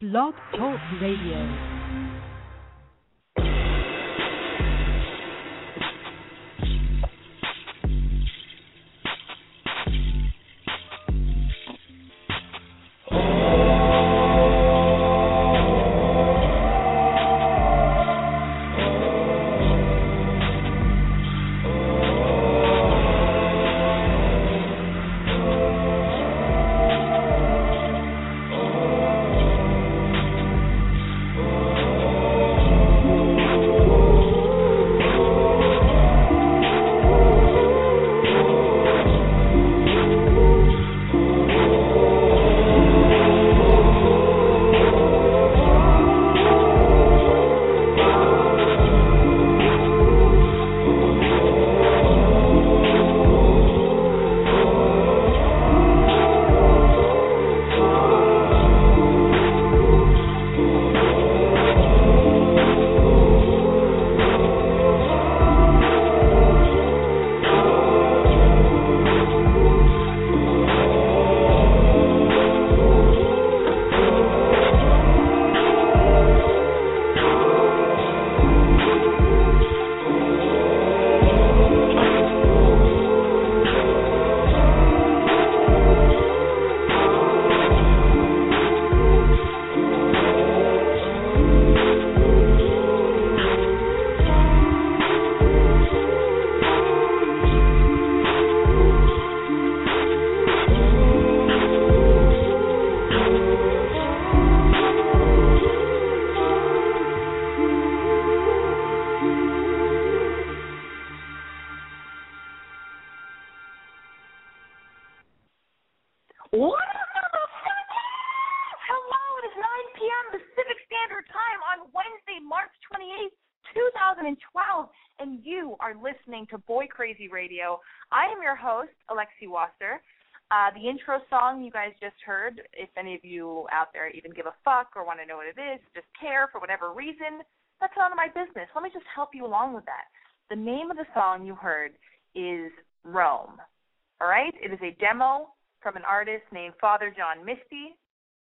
Blog Talk Radio. Radio. I am your host, Alexi Wasser. Uh, the intro song you guys just heard, if any of you out there even give a fuck or want to know what it is, just care for whatever reason, that's none of my business. Let me just help you along with that. The name of the song you heard is Rome. All right? It is a demo from an artist named Father John Misty.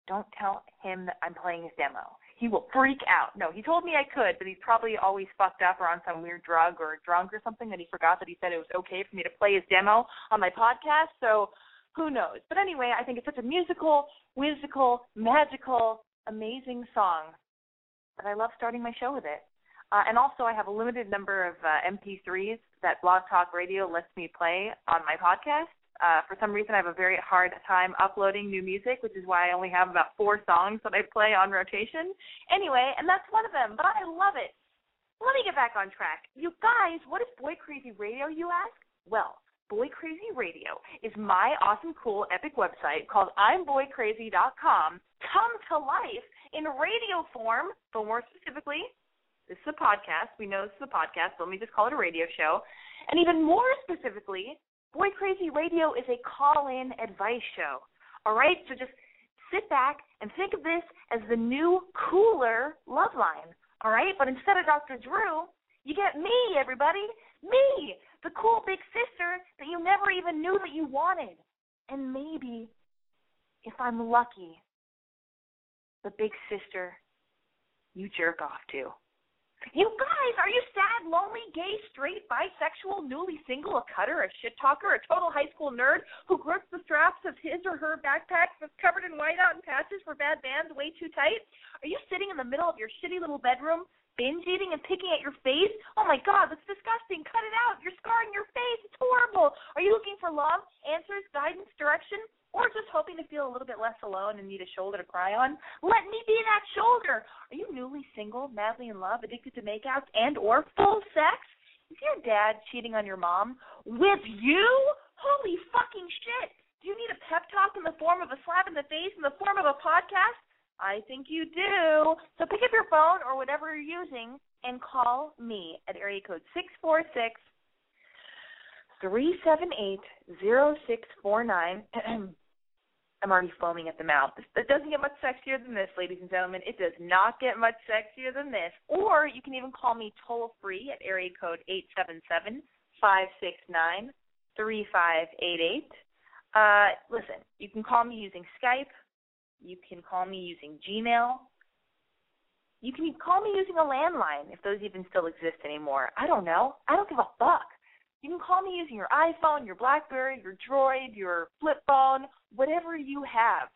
Don't tell him that I'm playing his demo he will freak out. No, he told me I could, but he's probably always fucked up or on some weird drug or drunk or something that he forgot that he said it was okay for me to play his demo on my podcast. So who knows? But anyway, I think it's such a musical, whimsical, magical, amazing song that I love starting my show with it. Uh, and also, I have a limited number of uh, MP3s that Blog Talk Radio lets me play on my podcast. Uh, for some reason, I have a very hard time uploading new music, which is why I only have about four songs that I play on rotation. Anyway, and that's one of them, but I love it. Let me get back on track. You guys, what is Boy Crazy Radio, you ask? Well, Boy Crazy Radio is my awesome, cool, epic website called I'mBoyCrazy.com come to life in radio form, but more specifically, this is a podcast. We know this is a podcast, so let me just call it a radio show. And even more specifically, Boy Crazy Radio is a call in advice show. All right? So just sit back and think of this as the new, cooler Loveline. All right? But instead of Dr. Drew, you get me, everybody. Me, the cool big sister that you never even knew that you wanted. And maybe, if I'm lucky, the big sister you jerk off to. You guys, are you sad, lonely, gay, straight, bisexual, newly single, a cutter, a shit talker, a total high school nerd who grips the straps of his or her backpack that's covered in whiteout and patches for bad bands way too tight? Are you sitting in the middle of your shitty little bedroom, binge eating and picking at your face? Oh my god, that's disgusting. Cut it out. You're scarring your face. It's horrible. Are you looking for love, answers, guidance, direction? Or just hoping to feel a little bit less alone and need a shoulder to cry on, let me be that shoulder. Are you newly single, madly in love, addicted to makeouts and or full sex? Is your dad cheating on your mom with you? Holy fucking shit. Do you need a pep talk in the form of a slap in the face in the form of a podcast? I think you do. So pick up your phone or whatever you're using and call me at area code six four six three seven eight zero six four nine. I'm already foaming at the mouth. It doesn't get much sexier than this, ladies and gentlemen. It does not get much sexier than this. Or you can even call me toll free at area code eight seven seven five six nine three five eight eight. Uh, listen, you can call me using Skype. You can call me using Gmail. You can call me using a landline if those even still exist anymore. I don't know. I don't give a fuck. You can call me using your iPhone, your Blackberry, your Droid, your flip phone, whatever you have.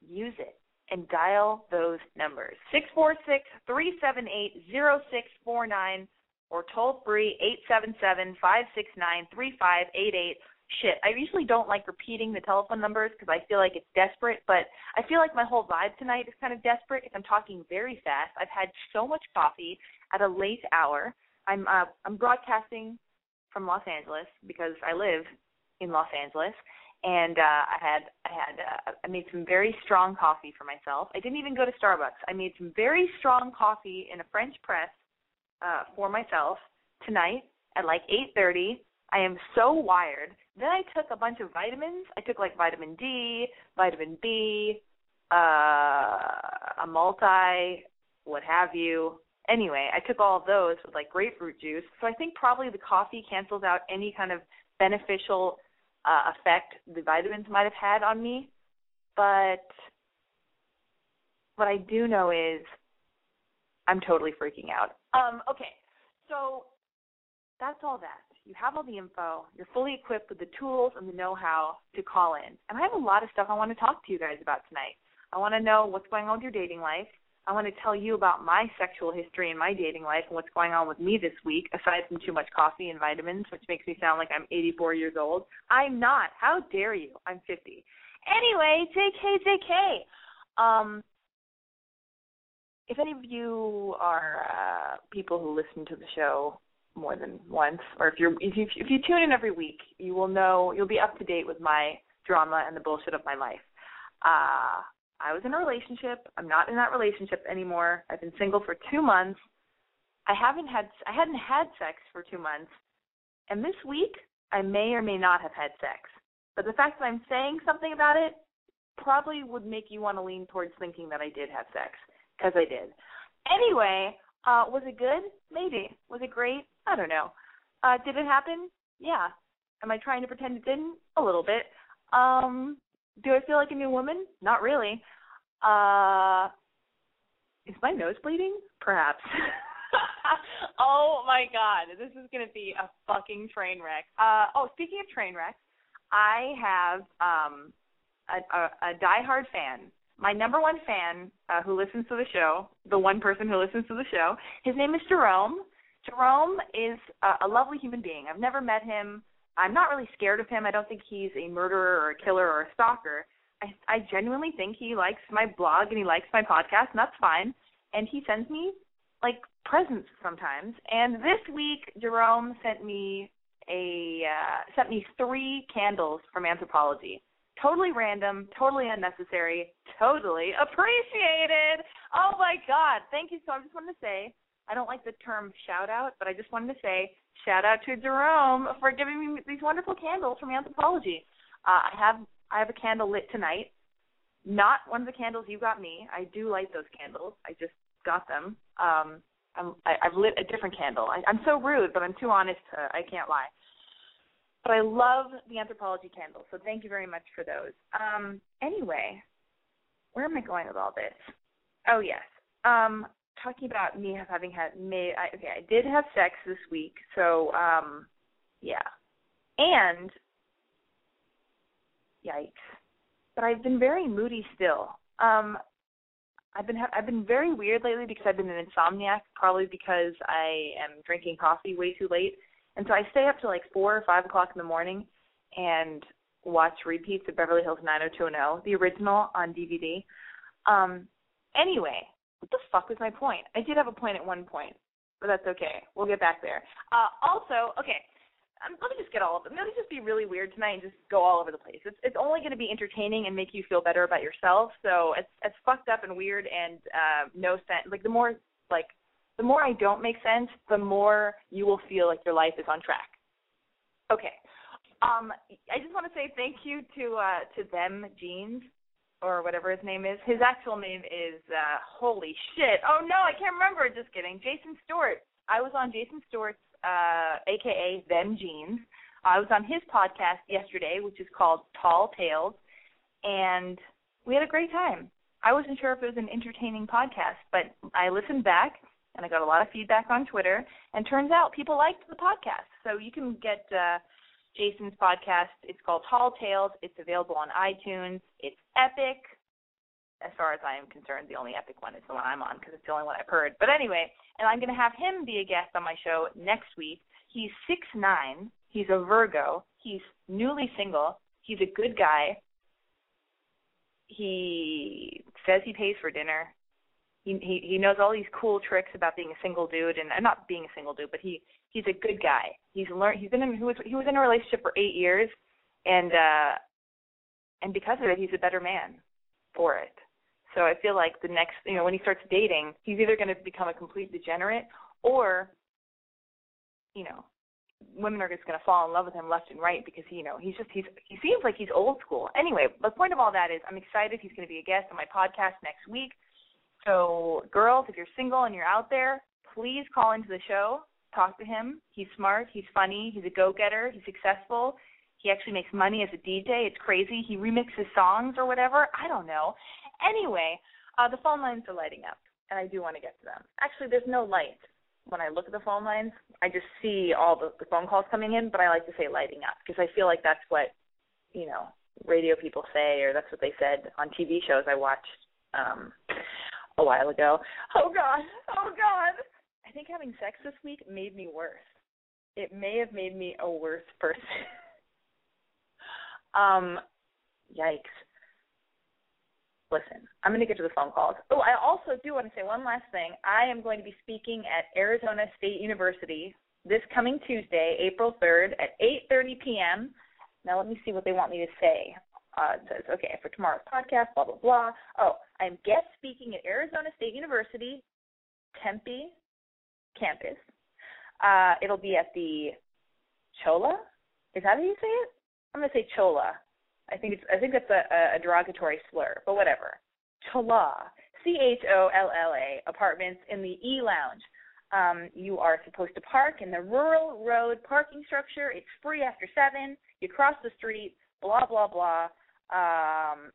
Use it and dial those numbers. Six four six three seven eight zero six four nine or toll free eight seven seven five six nine three five eight eight shit. I usually don't like repeating the telephone numbers because I feel like it's desperate, but I feel like my whole vibe tonight is kind of desperate because I'm talking very fast. I've had so much coffee at a late hour. I'm uh, I'm broadcasting from Los Angeles because I live in Los Angeles, and uh, I had I had uh, I made some very strong coffee for myself. I didn't even go to Starbucks. I made some very strong coffee in a French press uh, for myself tonight at like 8:30. I am so wired then I took a bunch of vitamins. I took like vitamin D, vitamin B, uh, a multi, what have you. Anyway, I took all of those with like grapefruit juice. So I think probably the coffee cancels out any kind of beneficial uh, effect the vitamins might have had on me. But what I do know is I'm totally freaking out. Um, okay, so that's all that you have all the info, you're fully equipped with the tools and the know how to call in. And I have a lot of stuff I want to talk to you guys about tonight. I want to know what's going on with your dating life. I want to tell you about my sexual history and my dating life and what's going on with me this week, aside from too much coffee and vitamins, which makes me sound like I'm 84 years old. I'm not. How dare you? I'm 50. Anyway, JK, JK. Um, if any of you are uh, people who listen to the show more than once, or if you're if you if you tune in every week, you will know you'll be up to date with my drama and the bullshit of my life. Uh, I was in a relationship. I'm not in that relationship anymore. I've been single for two months. I haven't had I hadn't had sex for two months, and this week I may or may not have had sex. But the fact that I'm saying something about it probably would make you want to lean towards thinking that I did have sex because I did. Anyway, uh, was it good? Maybe. Was it great? I don't know. Uh, did it happen? Yeah. Am I trying to pretend it didn't? A little bit. Um, do I feel like a new woman? Not really. Uh, is my nose bleeding? Perhaps. oh my god, this is gonna be a fucking train wreck. Uh, oh, speaking of train wrecks, I have um a, a, a diehard fan my number one fan uh, who listens to the show, the one person who listens to the show, his name is Jerome. Jerome is a, a lovely human being. I've never met him. I'm not really scared of him. I don't think he's a murderer or a killer or a stalker. I, I genuinely think he likes my blog and he likes my podcast, and that's fine. And he sends me like presents sometimes. And this week, Jerome sent me a uh, sent me three candles from Anthropologie totally random, totally unnecessary, totally appreciated. Oh my God. Thank you. So I just wanted to say, I don't like the term shout out, but I just wanted to say shout out to Jerome for giving me these wonderful candles from Anthropologie. Uh, I have I have a candle lit tonight. Not one of the candles you got me. I do light those candles. I just got them. Um, I'm, I, I've lit a different candle. I, I'm so rude, but I'm too honest. To, I can't lie. But I love the Anthropologie candles, so thank you very much for those. Um, anyway, where am I going with all this? Oh yes, um, talking about me having had may I, okay, I did have sex this week, so um, yeah, and yikes, but I've been very moody still. Um, I've been ha- I've been very weird lately because I've been an insomniac, probably because I am drinking coffee way too late and so I stay up to like four or five o'clock in the morning and watch repeats of Beverly Hills 90210, the original on DVD. Um, anyway, what the fuck was my point? I did have a point at one point, but that's okay. We'll get back there. Uh, also, okay, um, let me just get all of them. Let me just be really weird tonight and just go all over the place. It's it's only going to be entertaining and make you feel better about yourself. So it's it's fucked up and weird and uh, no sense. Like the more like the more I don't make sense, the more you will feel like your life is on track. Okay. Um, I just want to say thank you to uh, to Them Jeans or whatever his name is. His actual name is uh, holy shit. Oh no, I can't remember. Just kidding. Jason Stewart. I was on Jason Stewart's uh, aka Them Jeans. I was on his podcast yesterday, which is called Tall Tales, and we had a great time. I wasn't sure if it was an entertaining podcast, but I listened back and I got a lot of feedback on Twitter. And turns out people liked the podcast. So you can get uh, Jason's podcast. It's called Tall Tales. It's available on iTunes. It's epic. As far as I am concerned, the only epic one is the one I'm on because it's the only one I've heard. But anyway, and I'm going to have him be a guest on my show next week. He's six nine. He's a Virgo. He's newly single. He's a good guy. He says he pays for dinner. He he knows all these cool tricks about being a single dude and not being a single dude, but he he's a good guy. He's learned. He's been in he was he was in a relationship for eight years, and uh and because of it, he's a better man for it. So I feel like the next, you know, when he starts dating, he's either going to become a complete degenerate or, you know, women are just going to fall in love with him left and right because he, you know, he's just he's he seems like he's old school. Anyway, the point of all that is I'm excited he's going to be a guest on my podcast next week. So, girls, if you're single and you're out there, please call into the show, talk to him. He's smart, he's funny, he's a go-getter, he's successful. He actually makes money as a DJ. It's crazy. He remixes songs or whatever. I don't know. Anyway, uh, the phone lines are lighting up, and I do want to get to them. Actually, there's no light when I look at the phone lines. I just see all the, the phone calls coming in, but I like to say lighting up because I feel like that's what you know radio people say, or that's what they said on TV shows I watched um, a while ago. Oh God, oh God! I think having sex this week made me worse. It may have made me a worse person. um, yikes listen, I'm going to get to the phone calls. Oh, I also do want to say one last thing. I am going to be speaking at Arizona State University this coming Tuesday, April 3rd at 8:30 p.m. Now let me see what they want me to say. Uh, it says, okay, for tomorrow's podcast, blah blah blah. Oh, I'm guest speaking at Arizona State University, Tempe campus. Uh, it'll be at the Cholla. Is that how you say it? I'm gonna say Cholla I think it's I think that's a, a derogatory slur, but whatever. Cholla, C H O L L A apartments in the E Lounge. Um, you are supposed to park in the rural road parking structure. It's free after seven. You cross the street. Blah blah blah. Um,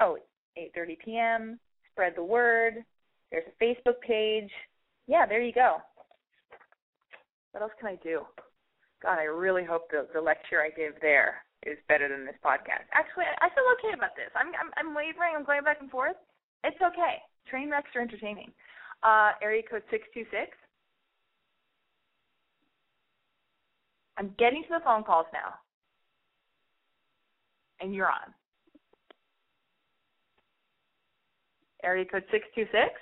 oh, 8:30 p.m. Spread the word. There's a Facebook page. Yeah, there you go. What else can I do? God, I really hope the the lecture I gave there is better than this podcast. Actually, I feel okay about this. I'm I'm, I'm wavering. I'm going back and forth. It's okay. Train wrecks are entertaining. Uh, area code six two six. I'm getting to the phone calls now, and you're on. Area code six two six.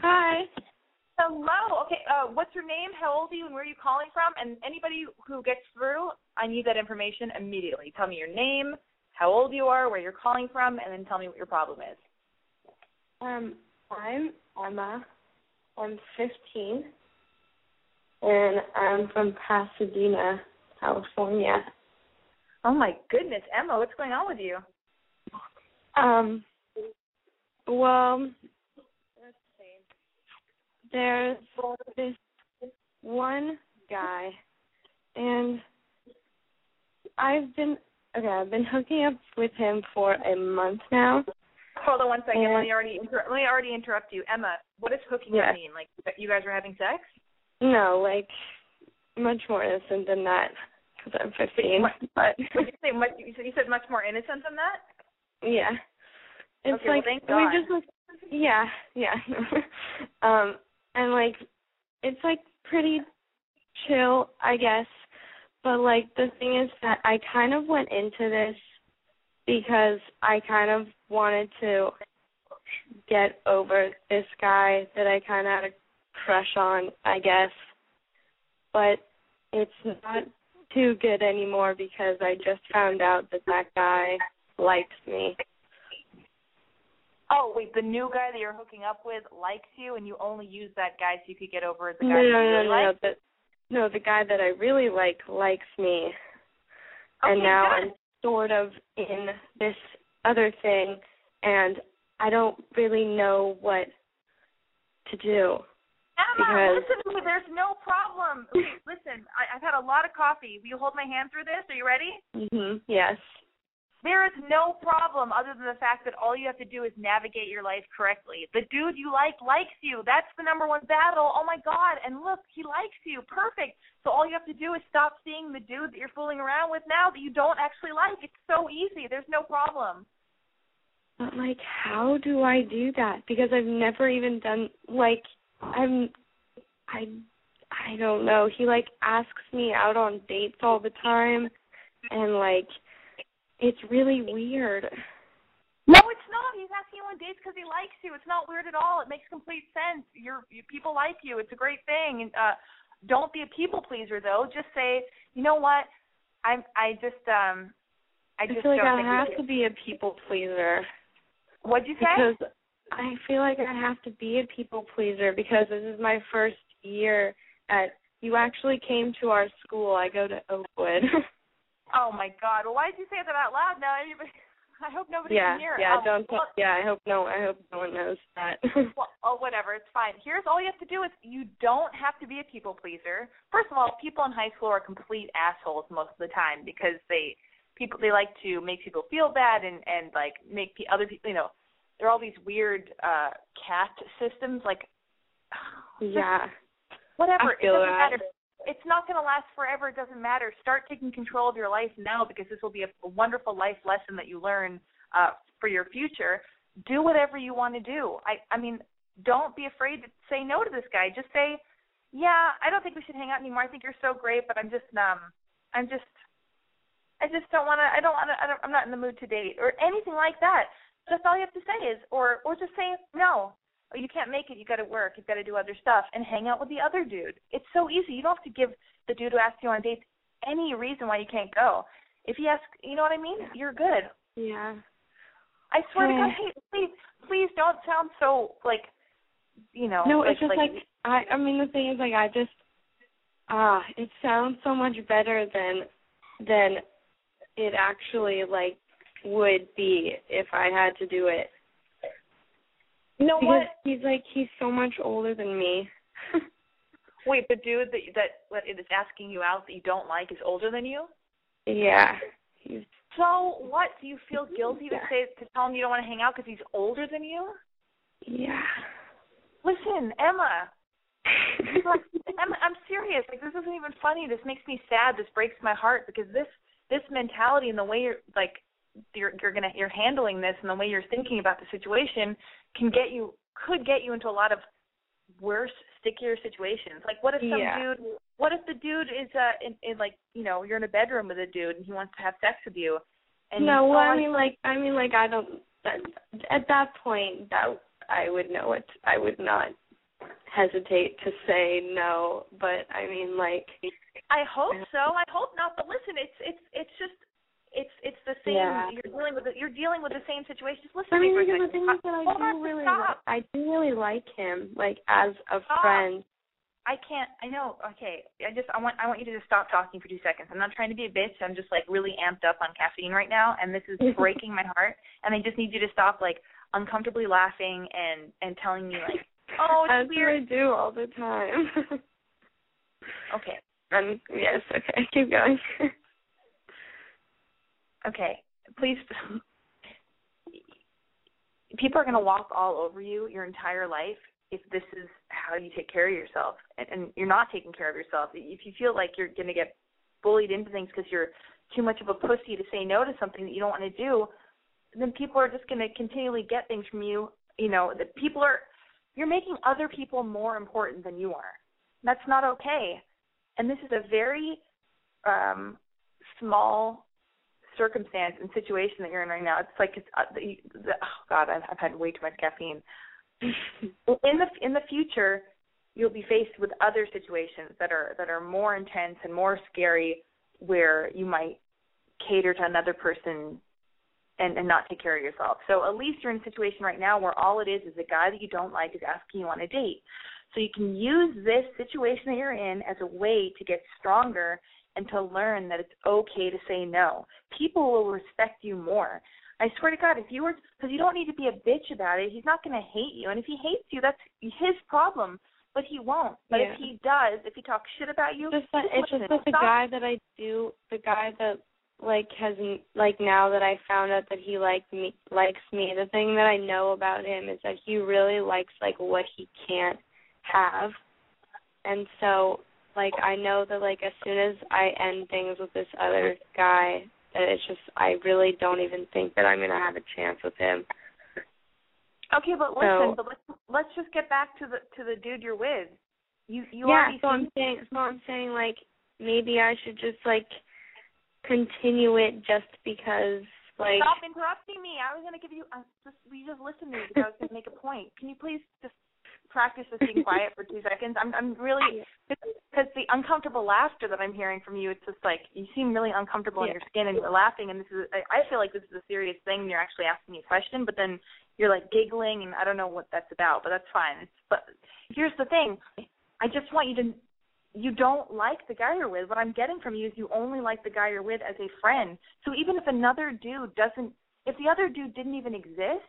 Hi. Hello. Okay. Uh, what's your name? How old are you? And where are you calling from? And anybody who gets through, I need that information immediately. Tell me your name, how old you are, where you're calling from, and then tell me what your problem is. Um, I'm Emma. I'm 15, and I'm from Pasadena, California. Oh my goodness, Emma, what's going on with you? Um. Well, there's this one guy, and I've been okay. I've been hooking up with him for a month now. Hold on one second. And, let me already inter- let me already interrupt you, Emma. What does hooking yeah. up mean? Like you guys are having sex? No, like much more innocent than that because I'm 15. What, but you say much? You said, you said much more innocent than that? Yeah. It's okay, like well, we just like yeah, yeah. um and like it's like pretty chill, I guess. But like the thing is that I kind of went into this because I kind of wanted to get over this guy that I kind of had a crush on, I guess. but it's not too good anymore because I just found out that that guy likes me. Oh wait, the new guy that you're hooking up with likes you, and you only use that guy so you could get over the guy no, you no, really no, like. no, the, no, the guy that I really like likes me, and now good. I'm sort of in this other thing, and I don't really know what to do. Emma, because- listen to me. There's no problem. Listen, I, I've had a lot of coffee. Will you hold my hand through this? Are you ready? Mhm. Yes. There is no problem other than the fact that all you have to do is navigate your life correctly. The dude you like likes you. That's the number one battle. Oh my god. And look, he likes you. Perfect. So all you have to do is stop seeing the dude that you're fooling around with now that you don't actually like. It's so easy. There's no problem. But like, how do I do that? Because I've never even done like I'm I I don't know. He like asks me out on dates all the time and like it's really weird. No, it's not. He's asking you on dates because he likes you. It's not weird at all. It makes complete sense. You're you, people like you. It's a great thing. And uh don't be a people pleaser though. Just say, you know what? I'm I just um I I just feel like don't I have to be a people pleaser What'd you say? because I feel like I have to be a people pleaser because this is my first year at you actually came to our school. I go to Oakwood. Oh my God! Well, why did you say that out loud? Now everybody, I hope nobody yeah, can hear. yeah, Um, don't well, yeah, I hope no I hope no one knows that. well, oh, whatever. It's fine. Here's all you have to do is you don't have to be a people pleaser. First of all, people in high school are complete assholes most of the time because they people they like to make people feel bad and and like make pe- other people you know there are all these weird uh cat systems like yeah. whatever. It doesn't that. matter. It's not going to last forever. It doesn't matter. Start taking control of your life now because this will be a, a wonderful life lesson that you learn uh for your future. Do whatever you want to do. I i mean don't be afraid to say no to this guy. Just say yeah i don't think we should hang out anymore. I think you're so great but i'm just um i'm just i just don't want to i don't want to I don't, i'm not in the mood to date or anything like that that's all you have to say is or or just say no oh, you can't make it, you got to work, you've got to do other stuff, and hang out with the other dude. It's so easy. You don't have to give the dude who asks you on dates any reason why you can't go. If he asks, you know what I mean? You're good. Yeah. I swear to God, hey, please, please don't sound so like, you know. No, like, it's just like, I I mean the thing is like I just ah, it sounds so much better than than it actually like would be if I had to do it. you know because what? he's like he's so much older than me. Wait, the dude that that that is asking you out that you don't like is older than you. yeah. He's So what? Do you feel guilty to say to tell him you don't want to hang out because he's older than you? yeah. Listen, Emma, Like, I'm I'm serious. Like this isn't even funny. This makes me sad. This breaks my heart because this this mentality and the way you're like you're you're gonna you're handling this and the way you're thinking about the situation can get you could get you into a lot of worse, stickier situations. Like what if some Yeah. dude what if the dude is uh in, in like you know, you're in a bedroom with a dude and he wants to have sex with you and no, well, I mean like I mean like I don't that, at that point that I would know it. I would not hesitate to say no, but I mean like I hope so. I hope not. But listen, it's it's it's just it's it's the same. Yeah. You're dealing with it. You're dealing with the same situation. Just listen I to me mean for a because the second. thing I Hold on, do really stop. li- I do really like him like as a Stop. friend. I can't. I know. Okay. I just. I want. I want you to just stop talking for two seconds. I'm not trying to be a bitch. I'm just like really amped up on caffeine right now, and this is breaking my heart. And I just need you to stop like uncomfortably laughing and and telling me like, oh, it's That's weird. what I do all the time. Okay. and yes, okay, keep going. Okay. Please. People are going to walk all over you your entire life if this is how you take care of yourself, and, and you're not taking care of yourself. If you feel like you're going to get bullied into things because you're too much of a pussy to say no to something that you don't want to do, then people are just going to continually get things from you. You know, that people are. You're making other people more important than you are. That's not okay. And this is a very um small circumstance and situation that you're in right now. It's like it's uh, the, the, oh god, I've, I've had way too much caffeine. in the in the future, you'll be faced with other situations that are that are more intense and more scary where you might cater to another person and, and not take care of yourself. So at least you're in a situation right now where all it is is a guy that you don't like is asking you on a date. So you can use this situation that you're in as a way to get stronger and to learn that it's okay to say no. People will respect you more. I swear to God, if you were, because you don't need to be a bitch about it. He's not going to hate you, and if he hates you, that's his problem. But he won't. But yeah. if he does, if he talks shit about you, just that, it's just that the stop. guy that I do, the guy that like has like now that I found out that he like me likes me. The thing that I know about him is that he really likes like what he can't have, and so like I know that like as soon as I end things with this other guy, that it's just I really don't even think that I'm gonna have a chance with him. Okay, but listen, So- but let's let's just get back to the to the dude you're with. You you yeah, already so I'm saying so I'm saying like maybe I should just like continue it just because like Stop interrupting me. I was going to give you. Uh, just, you just listen to me because I was going to make a point. Can you please just practice just being quiet for two seconds? I'm I'm really because the uncomfortable laughter that I'm hearing from you. It's just like you seem really uncomfortable in your skin and you're laughing. And this is I, I feel like this is a serious thing. and You're actually asking me a question, but then you're like giggling, and I don't know what that's about. But that's fine. It's, but here's the thing. I just want you to you don't like the guy you're with. What I'm getting from you is you only like the guy you're with as a friend. So even if another dude doesn't, if the other dude didn't even exist,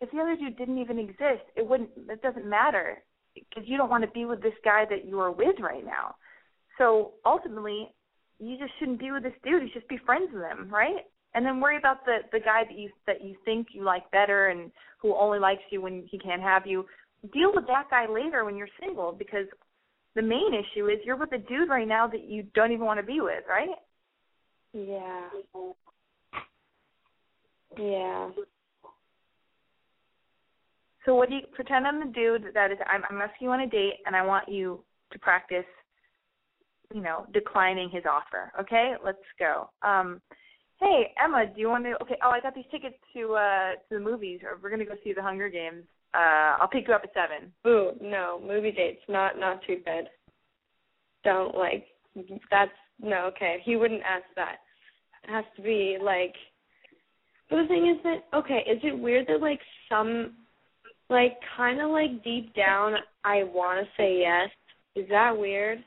if the other dude didn't even exist, it wouldn't. It doesn't matter because you don't want to be with this guy that you are with right now. So ultimately, you just shouldn't be with this dude. You should just be friends with him, right? And then worry about the the guy that you that you think you like better and who only likes you when he can't have you. Deal with that guy later when you're single because the main issue is you're with a dude right now that you don't even want to be with, right? yeah. Yeah. So what do you pretend I'm the dude that is I'm I'm asking you on a date and I want you to practice you know, declining his offer. Okay? Let's go. Um hey, Emma, do you want to okay, oh I got these tickets to uh to the movies or we're gonna go see the Hunger Games. Uh I'll pick you up at seven. Ooh, no, movie dates not not too good. Don't like that's no okay. He wouldn't ask that. It has to be like. But the thing is that okay, is it weird that like some, like kind of like deep down I want to say yes. Is that weird?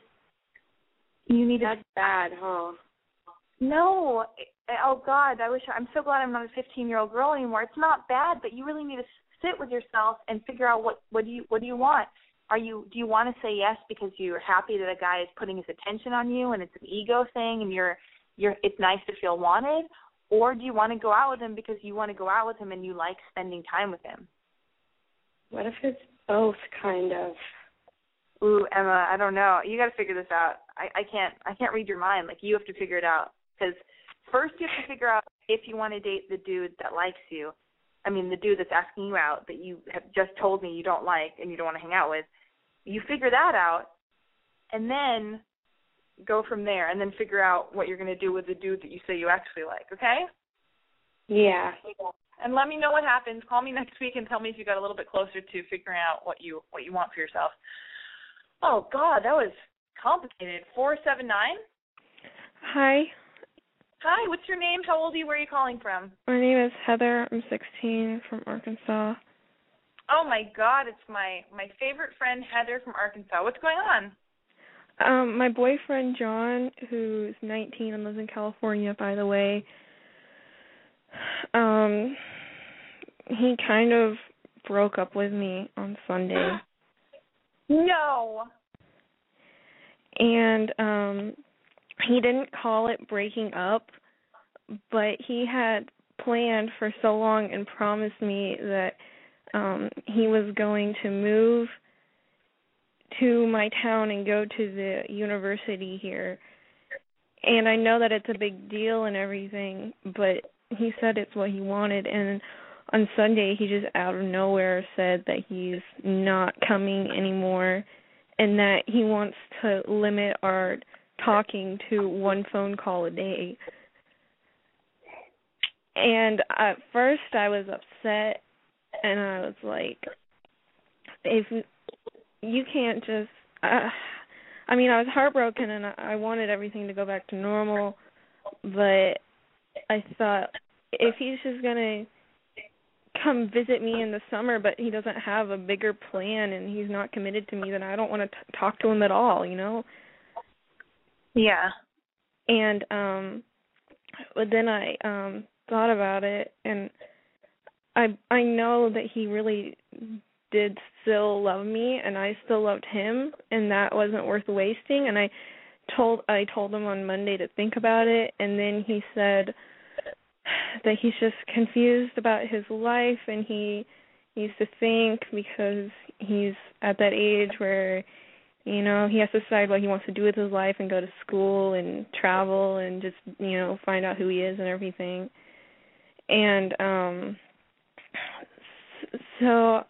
You need to That's bad, huh? No. Oh God, I wish I'm so glad I'm not a 15 year old girl anymore. It's not bad, but you really need to sit with yourself and figure out what what do you what do you want. Are you do you want to say yes because you're happy that a guy is putting his attention on you and it's an ego thing and you're you're it's nice to feel wanted, or do you want to go out with him because you want to go out with him and you like spending time with him? What if it's both, kind of? Ooh, Emma, I don't know. You got to figure this out. I I can't I can't read your mind. Like you have to figure it out because first you have to figure out if you want to date the dude that likes you. I mean, the dude that's asking you out that you have just told me you don't like and you don't want to hang out with. You figure that out, and then go from there, and then figure out what you're going to do with the dude that you say you actually like. Okay? Yeah. And let me know what happens. Call me next week and tell me if you got a little bit closer to figuring out what you what you want for yourself. Oh God, that was complicated. Four seven nine. Hi, Hi, what's your name? How old are you? Where are you calling from? my name is Heather. I'm 16 from Arkansas. Oh my God, it's my my favorite friend Heather from Arkansas. What's going on? Um, my boyfriend John, who's 19 and lives in California, by the way, um, he kind of broke up with me on Sunday, No. and um, he didn't call it breaking up, but he had planned for so long and promised me that um he was going to move to my town and go to the university here. And I know that it's a big deal and everything, but he said it's what he wanted and on Sunday he just out of nowhere said that he's not coming anymore and that he wants to limit our talking to one phone call a day. And at first I was upset and I was like if you can't just. Uh, I mean, I was heartbroken and I wanted everything to go back to normal, but I thought if he's just gonna come visit me in the summer, but he doesn't have a bigger plan and he's not committed to me, then I don't want to talk to him at all, you know. Yeah. And um, but then I um thought about it and I I know that he really did still love me and I still loved him and that wasn't worth wasting and I told I told him on Monday to think about it and then he said that he's just confused about his life and he needs to think because he's at that age where you know he has to decide what he wants to do with his life and go to school and travel and just you know find out who he is and everything. And um so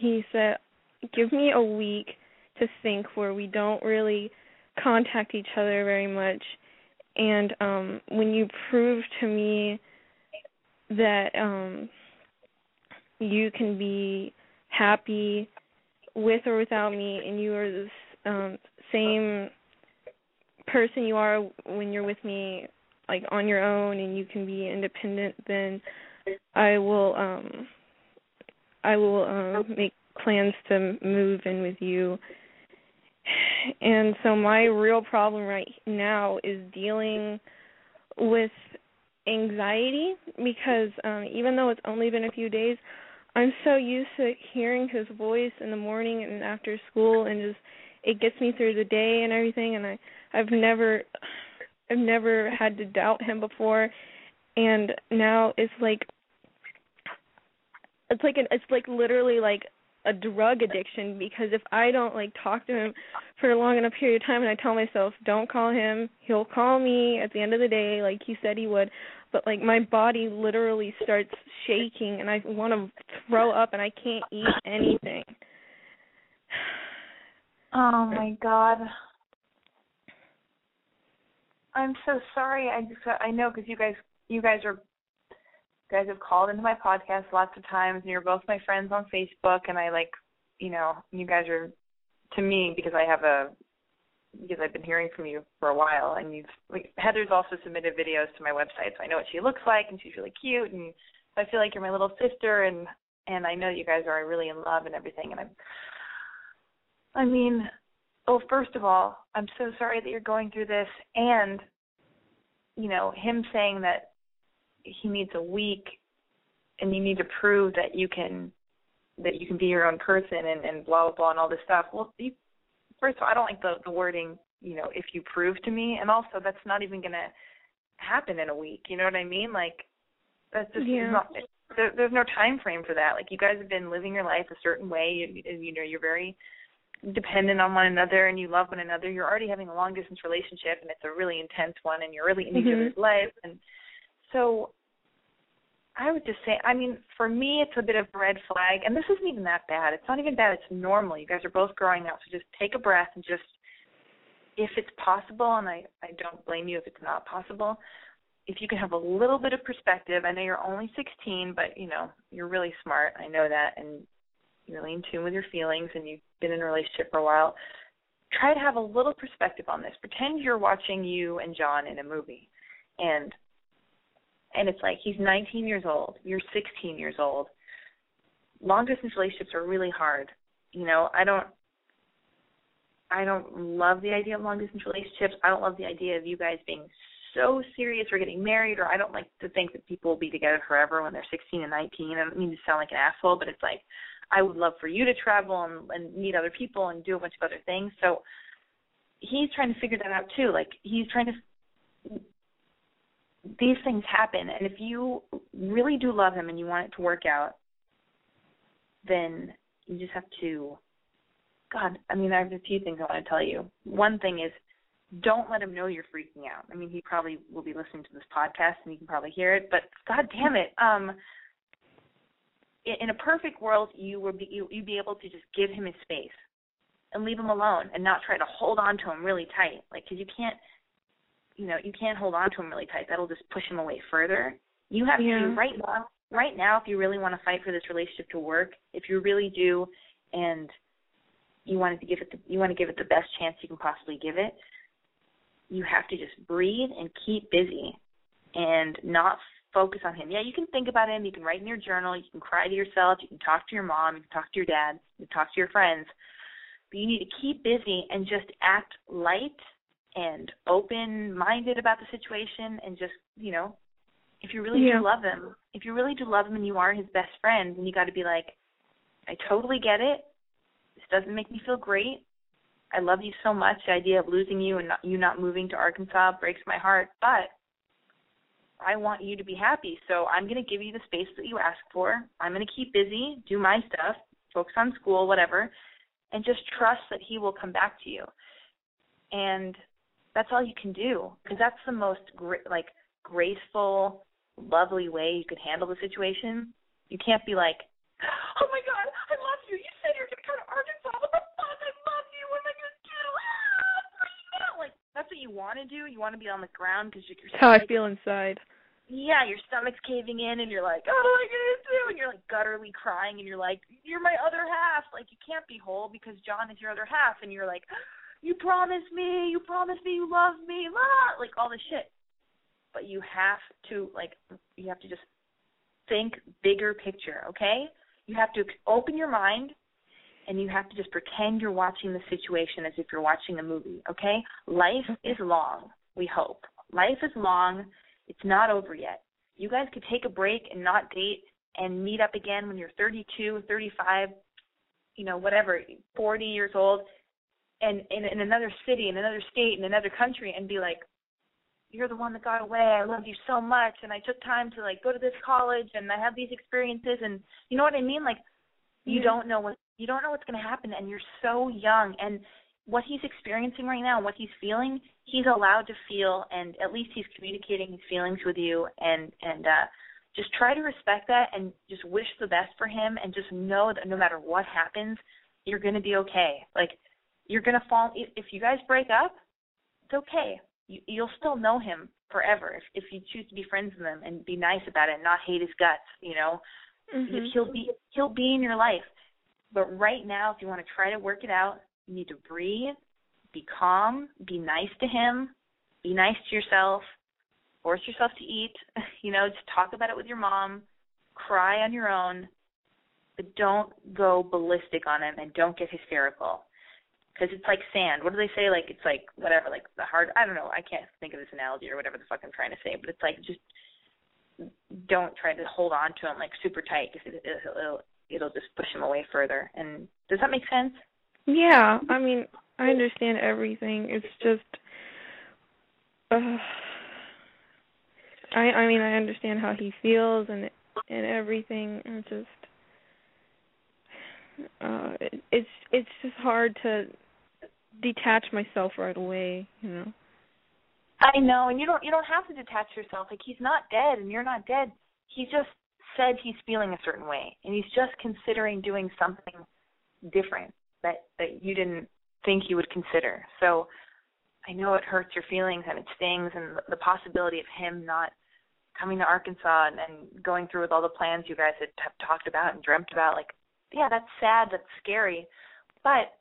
he said give me a week to think where we don't really contact each other very much. And um when you prove to me that um you can be happy with or without me and you are the um same person you are when you're with me like on your own and you can be independent then I will um I will um make plans to move in with you and so my real problem right now is dealing with anxiety because um even though it's only been a few days I'm so used to hearing his voice in the morning and after school and just it gets me through the day and everything and I I've never I've never had to doubt him before. And now it's like it's like an it's like literally like a drug addiction because if I don't like talk to him for a long enough period of time and I tell myself don't call him, he'll call me at the end of the day like he said he would, but like my body literally starts shaking and I want to throw up and I can't eat anything. Oh my god. I'm so sorry. I just I know because you guys you guys are you guys have called into my podcast lots of times and you're both my friends on Facebook and I like you know you guys are to me because I have a because I've been hearing from you for a while and you've like, Heather's also submitted videos to my website so I know what she looks like and she's really cute and I feel like you're my little sister and and I know you guys are really in love and everything and I'm I mean oh first of all I'm so sorry that you're going through this and you know him saying that he needs a week and you need to prove that you can that you can be your own person and and blah blah blah and all this stuff well you first of all i don't like the the wording you know if you prove to me and also that's not even going to happen in a week you know what i mean like that's just yeah. not there, there's no time frame for that like you guys have been living your life a certain way you, you know you're very dependent on one another and you love one another you're already having a long distance relationship and it's a really intense one and you're really in mm-hmm. each other's lives and so I would just say, I mean, for me, it's a bit of a red flag, and this isn't even that bad. It's not even bad. It's normal. You guys are both growing up, so just take a breath and just, if it's possible, and I I don't blame you if it's not possible, if you can have a little bit of perspective. I know you're only 16, but you know you're really smart. I know that, and you're really in tune with your feelings, and you've been in a relationship for a while. Try to have a little perspective on this. Pretend you're watching you and John in a movie, and and it's like he's 19 years old, you're 16 years old. Long distance relationships are really hard. You know, I don't I don't love the idea of long distance relationships. I don't love the idea of you guys being so serious or getting married or I don't like to think that people will be together forever when they're 16 and 19. I don't mean to sound like an asshole, but it's like I would love for you to travel and, and meet other people and do a bunch of other things. So he's trying to figure that out too. Like he's trying to these things happen and if you really do love him and you want it to work out then you just have to god i mean i have a few things i want to tell you. One thing is don't let him know you're freaking out. I mean he probably will be listening to this podcast and you can probably hear it but god damn it um in a perfect world you would be you, you'd be able to just give him his space and leave him alone and not try to hold on to him really tight like because you can't you know you can't hold on to him really tight. That'll just push him away further. You have yeah. to right now right now if you really want to fight for this relationship to work if you really do and you want to give it the, you want to give it the best chance you can possibly give it you have to just breathe and keep busy and not focus on him. Yeah, you can think about him, you can write in your journal, you can cry to yourself, you can talk to your mom, you can talk to your dad, you can talk to your friends. But you need to keep busy and just act light and open minded about the situation and just, you know, if you really yeah. do love him, if you really do love him and you are his best friend, then you got to be like, I totally get it. This doesn't make me feel great. I love you so much. The idea of losing you and not, you not moving to Arkansas breaks my heart, but I want you to be happy. So I'm going to give you the space that you asked for. I'm going to keep busy, do my stuff, focus on school, whatever, and just trust that he will come back to you. And that's all you can do because that's the most gra- like graceful, lovely way you could handle the situation. You can't be like, "Oh my God, I love you. You said you're going to come to Arkansas. What the fuck? I love you. What am I going to do? Ah, freaking out." Like that's what you want to do. You want to be on the ground because you're. That's how I feel inside. Yeah, your stomach's caving in, and you're like, "Oh, what am I gonna do?" And you're like gutturally crying, and you're like, "You're my other half." Like you can't be whole because John is your other half, and you're like, "You promised me. You promised me you love me." Blah, like all this shit. But you have to like, you have to just think bigger picture, okay? You have to open your mind and you have to just pretend you're watching the situation as if you're watching a movie, okay? Life is long, we hope. Life is long. It's not over yet. You guys could take a break and not date and meet up again when you're 32, 35, you know, whatever, 40 years old and in, in another city, in another state, in another country and be like, you're the one that got away. I loved you so much and I took time to like go to this college and I have these experiences and you know what I mean? Like you Yeah. don't know what you don't know what's going to happen and you're so young and what he's experiencing right now what he's feeling he's allowed to feel and at least he's communicating his feelings with you and and uh just try to respect that and just wish the best for him and just know that no matter what happens you're going to be okay like you're going to fall if if you guys break up it's okay you you'll still know him forever if if you choose to be friends with him and be nice about it and not hate his guts you know Mhm. he'll be he'll be in your life. But right now, if you want to try to work it out, you need to breathe, be calm, be nice to him, be nice to yourself, force yourself to eat. You know, just talk about it with your mom, cry on your own, but don't go ballistic on him and don't get hysterical. Because it's like sand. What do they say? Like it's like whatever, like the hard. I don't know. I can't think of this analogy or whatever the fuck I'm trying to say. But it's like just don't try to hold on to him like super tight because it, it'll, it'll just push him away further. And does that make sense? Yeah, I mean, I understand everything. It's just uh, I I mean, I understand how he feels and and everything. It's just uh it, it's it's just hard to detach myself right away, you know. I know, and you don't you don't have to detach yourself. Like he's not dead, and you're not dead. He just said he's feeling a certain way, and he's just considering doing something different that that you didn't think he would consider. So I know it hurts your feelings and it stings, and the possibility of him not coming to Arkansas and, and going through with all the plans you guys had have talked about and dreamt about. Like, yeah, that's sad. That's scary, but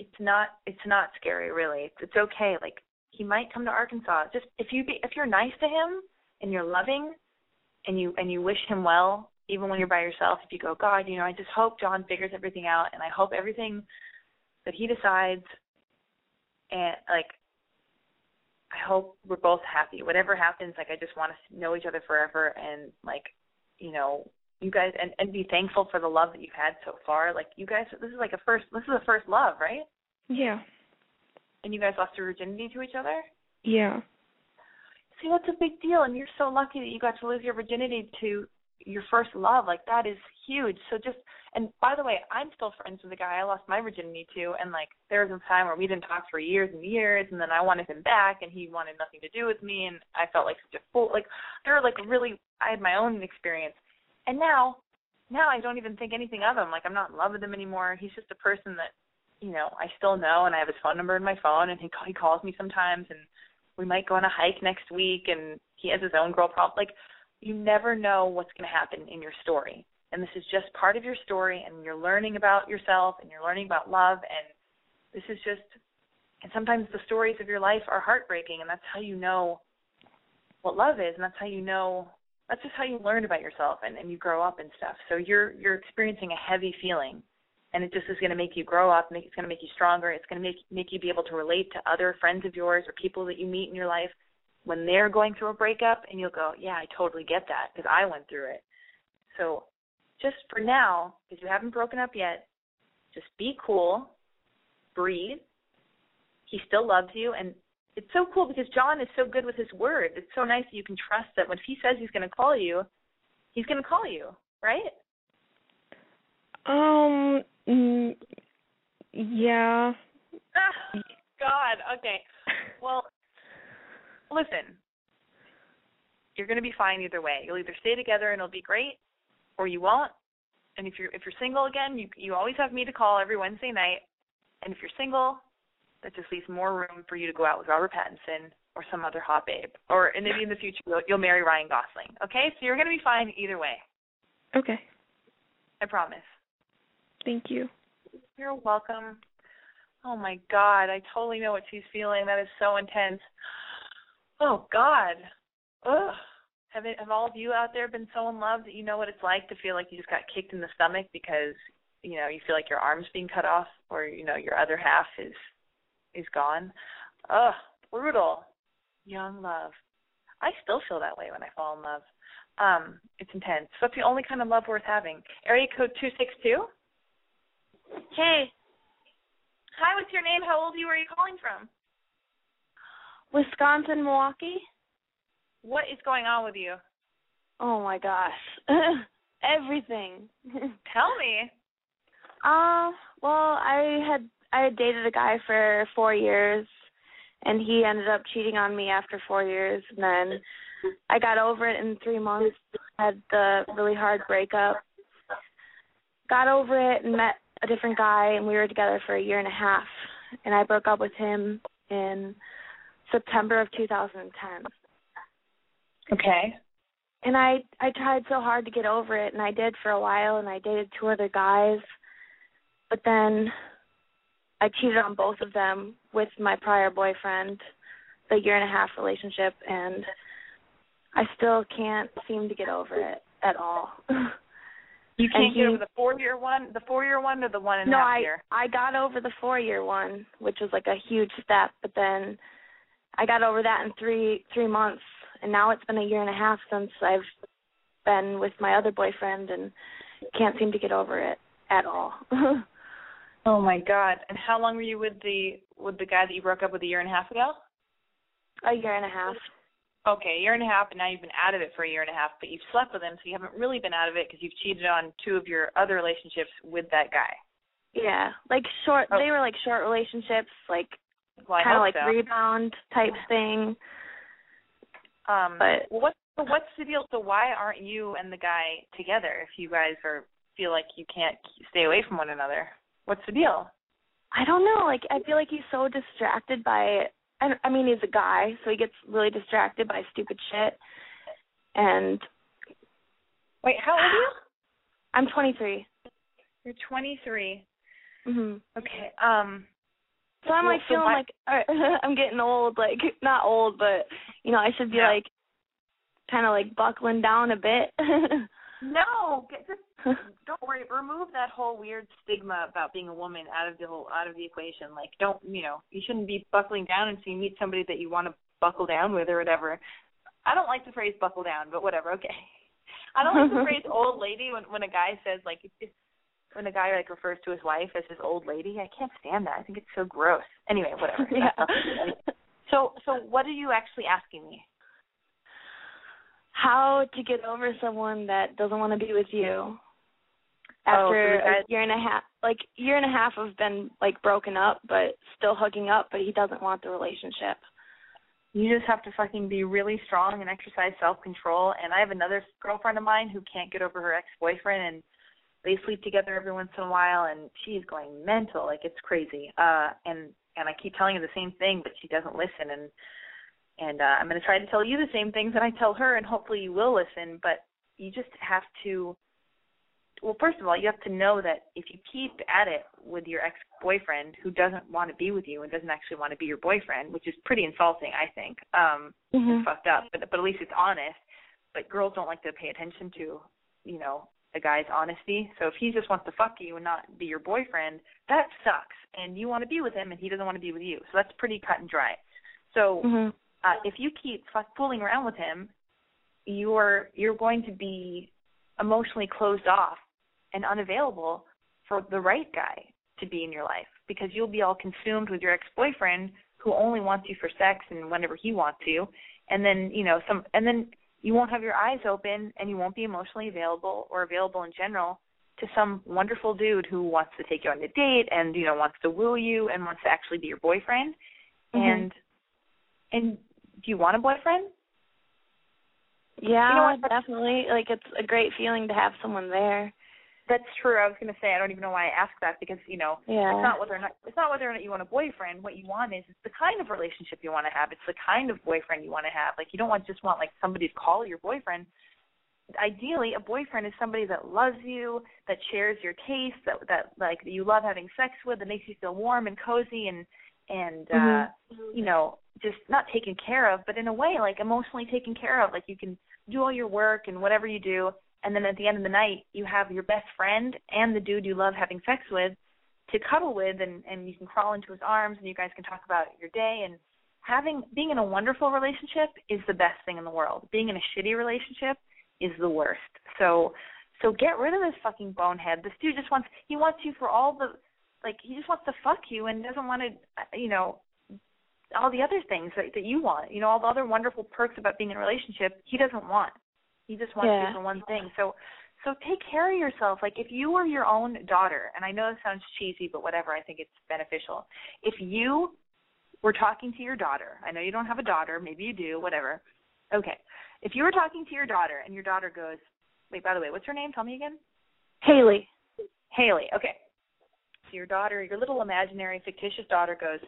it's not it's not scary really. It's it's okay. Like he might come to Arkansas. Just if you be if you're nice to him and you're loving and you and you wish him well, even when you're by yourself, if you go, God, you know, I just hope John figures everything out and I hope everything that he decides and like I hope we're both happy. Whatever happens, like I just want to know each other forever and like, you know, you guys and and be thankful for the love that you've had so far. Like you guys this is like a first this is a first love, right? Yeah. And you guys lost your virginity to each other? Yeah. See, that's a big deal, and you're so lucky that you got to lose your virginity to your first love. Like that is huge. So just and by the way, I'm still friends with the guy I lost my virginity to, and like there was a time where we didn't talk for years and years, and then I wanted him back, and he wanted nothing to do with me, and I felt like such a fool. Like there were like really, I had my own experience, and now, now I don't even think anything of him. Like I'm not in love with him anymore. He's just a person that, you know, I still know, and I have his phone number in my phone, and he he calls me sometimes, and we might go on a hike next week, and he has his own girl problem. Like you never know what's going to happen in your story. and this is just part of your story and you're learning about yourself and you're learning about love and this is just and sometimes the stories of your life are heartbreaking and that's how you know what love is and that's how you know that's just how you learn about yourself and, and you grow up and stuff. So you're you're experiencing a heavy feeling and it just is going to make you grow up make it's going to make you stronger it's going to make make you be able to relate to other friends of yours or people that you meet in your life. When they're going through a breakup and you'll go yeah i totally get that because i went through it. So just for now because you haven't broken up yet just be cool breathe. He still loves you and it's so cool because John is so good with his word. It's so nice that you can trust that when he says he's going to call you, he's going to call you, right? Um. Mm, yeah. Ah, God. Okay. Well, listen. You're going to be fine either way. You'll either stay together and it'll be great, or you won't. And if you're if you're single again, you you always have me to call every Wednesday night. And if you're single, that just leaves more room for you to go out with Robert Pattinson or some other hot babe, or and maybe in the future you'll, you'll marry Ryan Gosling. Okay, so you're going to be fine either way. Okay. I promise. Thank you. You're welcome. Oh my God, I totally know what she's feeling. That is so intense. Oh God. Ugh. Have it, have all of you out there been so in love that you know what it's like to feel like you just got kicked in the stomach because you know you feel like your arm's being cut off or you know your other half is is gone. Ugh, brutal. Young love. I still feel that way when I fall in love. Um, it's intense. So it's the only kind of love worth having. Area code two six two. Hey, Hi, what's your name? How old are you? Where are you calling from? Wisconsin, Milwaukee. What is going on with you? Oh my gosh, everything. Tell me. Uh, well, I had I had dated a guy for four years, and he ended up cheating on me after four years. And then I got over it in three months. Had the really hard breakup. Got over it and met a different guy, and we were together for a year and a half. And I broke up with him in September of 2010. Okay. And I I tried so hard to get over it, and I did for a while, and I dated two other guys. But then I cheated on both of them with my prior boyfriend, the year and a half relationship, and I still can't seem to get over it at all. You can't he- get over the four year one, the four year one, or the one and a no, half I year. I got over the four year one, which was like a huge step, but then I got over that in three three months, and now it's been a year and a half since I've been with my other boyfriend, and can't seem to get over it at all. Oh my God! And how long were you with the with the guy that you broke up with a year and a half ago? a year and a half. Okay, a year and a half, and now you've been out of it for a year and a half, but you've slept with him, so you haven't really been out of it because you've cheated on two of your other relationships with that guy. Yeah, like short. Oh. They were like short relationships, like Well, kind of like so. rebound type thing. Um, But- well, what so what's the deal? So why aren't you and the guy together if you guys are feel like you can't stay away from one another? What's the deal? I don't know. Like I feel like he's so distracted by. I, I mean, he's a guy, so he gets really distracted by stupid shit. And Wait, how old are you? I'm 23. You're 23. Mhm. Okay. Um. So I'm Well, like so feeling like uh, I'm getting old. Like not old, but you know I should be Yeah. like kind of like buckling down a bit. No, get, just don't worry. Remove that whole weird stigma about being a woman out of the whole out of the equation. Like, don't you know? You shouldn't be buckling down until you meet somebody that you want to buckle down with or whatever. I don't like the phrase buckle down, but whatever. Okay. I don't like the phrase old lady when when a guy says like when a guy like refers to his wife as his old lady. I can't stand that. I think it's so gross. Anyway, whatever. yeah. So so what are you actually asking me? How to get over someone that doesn't want to be with you Oh, after guy- a year and a half, like year and a half of been like broken up, but still hooking up, but he doesn't want the relationship. You just have to fucking be really strong and exercise self control. And I have another girlfriend of mine who can't get over her ex boyfriend and they sleep together every once in a while and she's going mental, like it's crazy. Uh and and I keep telling her the same thing but she doesn't listen and and uh I'm gonna try to tell you the same things that I tell her and hopefully you will listen, but you just have to well, first of all, you have to know that if you keep at it with your ex-boyfriend who doesn't want to be with you and doesn't actually want to be your boyfriend, which is pretty insulting, I think. Um, Mhm. it's fucked up, but but at least it's honest. But girls don't like to pay attention to, you know, a guy's honesty. So if he just wants to fuck you and not be your boyfriend, that sucks. And you want to be with him, and he doesn't want to be with you. So that's pretty cut and dry. So Mhm. Uh, if you keep fooling around with him, you're you're going to be emotionally closed off and unavailable for the right guy to be in your life because you'll be all consumed with your ex-boyfriend who only wants you for sex and whenever he wants you and then you know some and then you won't have your eyes open and you won't be emotionally available or available in general to some wonderful dude who wants to take you on a date and you know wants to woo you and wants to actually be your boyfriend Mhm. and and do you want a boyfriend Yeah, You know what? definitely. Like it's a great feeling to have someone there. That's true. I was going to say I don't even know why I asked that because you know Yeah. it's not whether or not it's not whether or not you want a boyfriend. What you want is it's the kind of relationship you want to have. It's the kind of boyfriend you want to have. Like you don't want just want like somebody to call your boyfriend. Ideally, a boyfriend is somebody that loves you, that shares your taste, that that like that you love having sex with, that makes you feel warm and cozy and and uh Mhm. you know just not taken care of, but in a way like emotionally taken care of. Like you can do all your work and whatever you do, and then at the end of the night you have your best friend and the dude you love having sex with to cuddle with and and you can crawl into his arms and you guys can talk about your day and having being in a wonderful relationship is the best thing in the world being in a shitty relationship is the worst so so get rid of this fucking bonehead this dude just wants he wants you for all the like he just wants to fuck you and doesn't want to you know all the other things that that you want you know all the other wonderful perks about being in a relationship he doesn't want. He just wants Yeah. you for one thing. So so take care of yourself. Like if you were your own daughter and i know this sounds cheesy but whatever i think it's beneficial. If you were talking to your daughter i know you don't have a daughter maybe you do whatever. Okay. If you were talking to your daughter and your daughter goes wait by the way what's her name? Tell me again. Haley. haley. Okay so your daughter your little imaginary fictitious daughter goes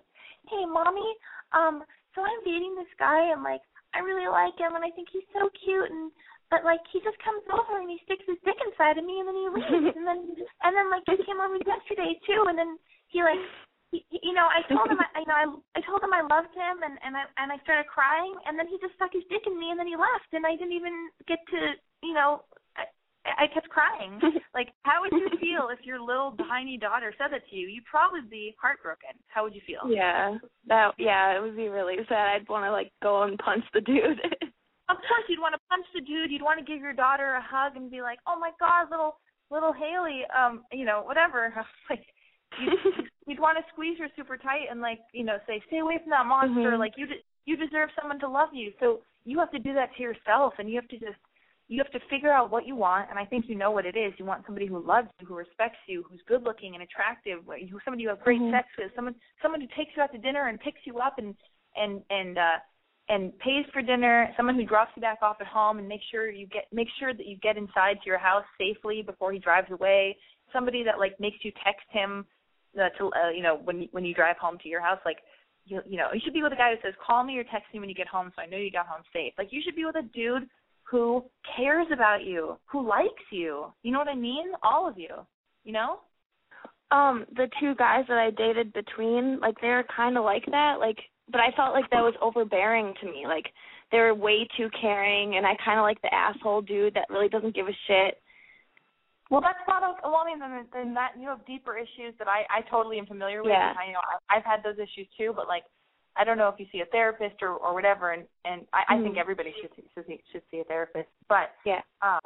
hey mommy um so i'm dating this guy and like i really like him and i think he's so cute and but like he just comes over and he sticks his dick inside of me and then he leaves. And then and then like he came over yesterday too and then he like he, you know I told him I you know I I told him I loved him and and I and I started crying and then he just stuck his dick in me and then he left and I didn't even get to you know I kept crying like how would you feel if your little tiny daughter said that to you you'd probably be heartbroken how would you feel Yeah. That yeah, it would be really sad. I'd want to like go and punch the dude. Of course, you'd want to punch the dude. You'd want to give your daughter a hug and be like, "Oh my God, little little Haley," um, you know, whatever. like, you'd, you'd want to squeeze her super tight and like, you know, say, "Stay away from that monster." Mhm. Like, you de- you deserve someone to love you. So you have to do that to yourself, and you have to just you have to figure out what you want. And I think you know what it is. You want somebody who loves you, who respects you, who's good looking and attractive, who somebody you have great Mhm. sex with, someone someone who takes you out to dinner and picks you up and and and uh and pays for dinner, someone who drops you back off at home and makes sure you get make sure that you get inside to your house safely before he drives away. Somebody that like makes you text him uh, to uh, you know when you, when you drive home to your house like you you know you should be with a guy who says call me or text me when you get home so I know you got home safe. Like you should be with a dude who cares about you, who likes you. You know what I mean? All of you. You know? um, the two guys that I dated between, like they were kind of like that, like but I felt like that was overbearing to me. Like they were way too caring, and I kind of like the asshole dude that really doesn't give a shit. Well, that's not okay. Well, I mean, then, then that you have deeper issues that I I totally am familiar with. Yeah. And I know I, I've had those issues too, but like I don't know if you see a therapist or or whatever, and and I, I think Mhm. everybody should see, should see should see a therapist. But Yeah. um,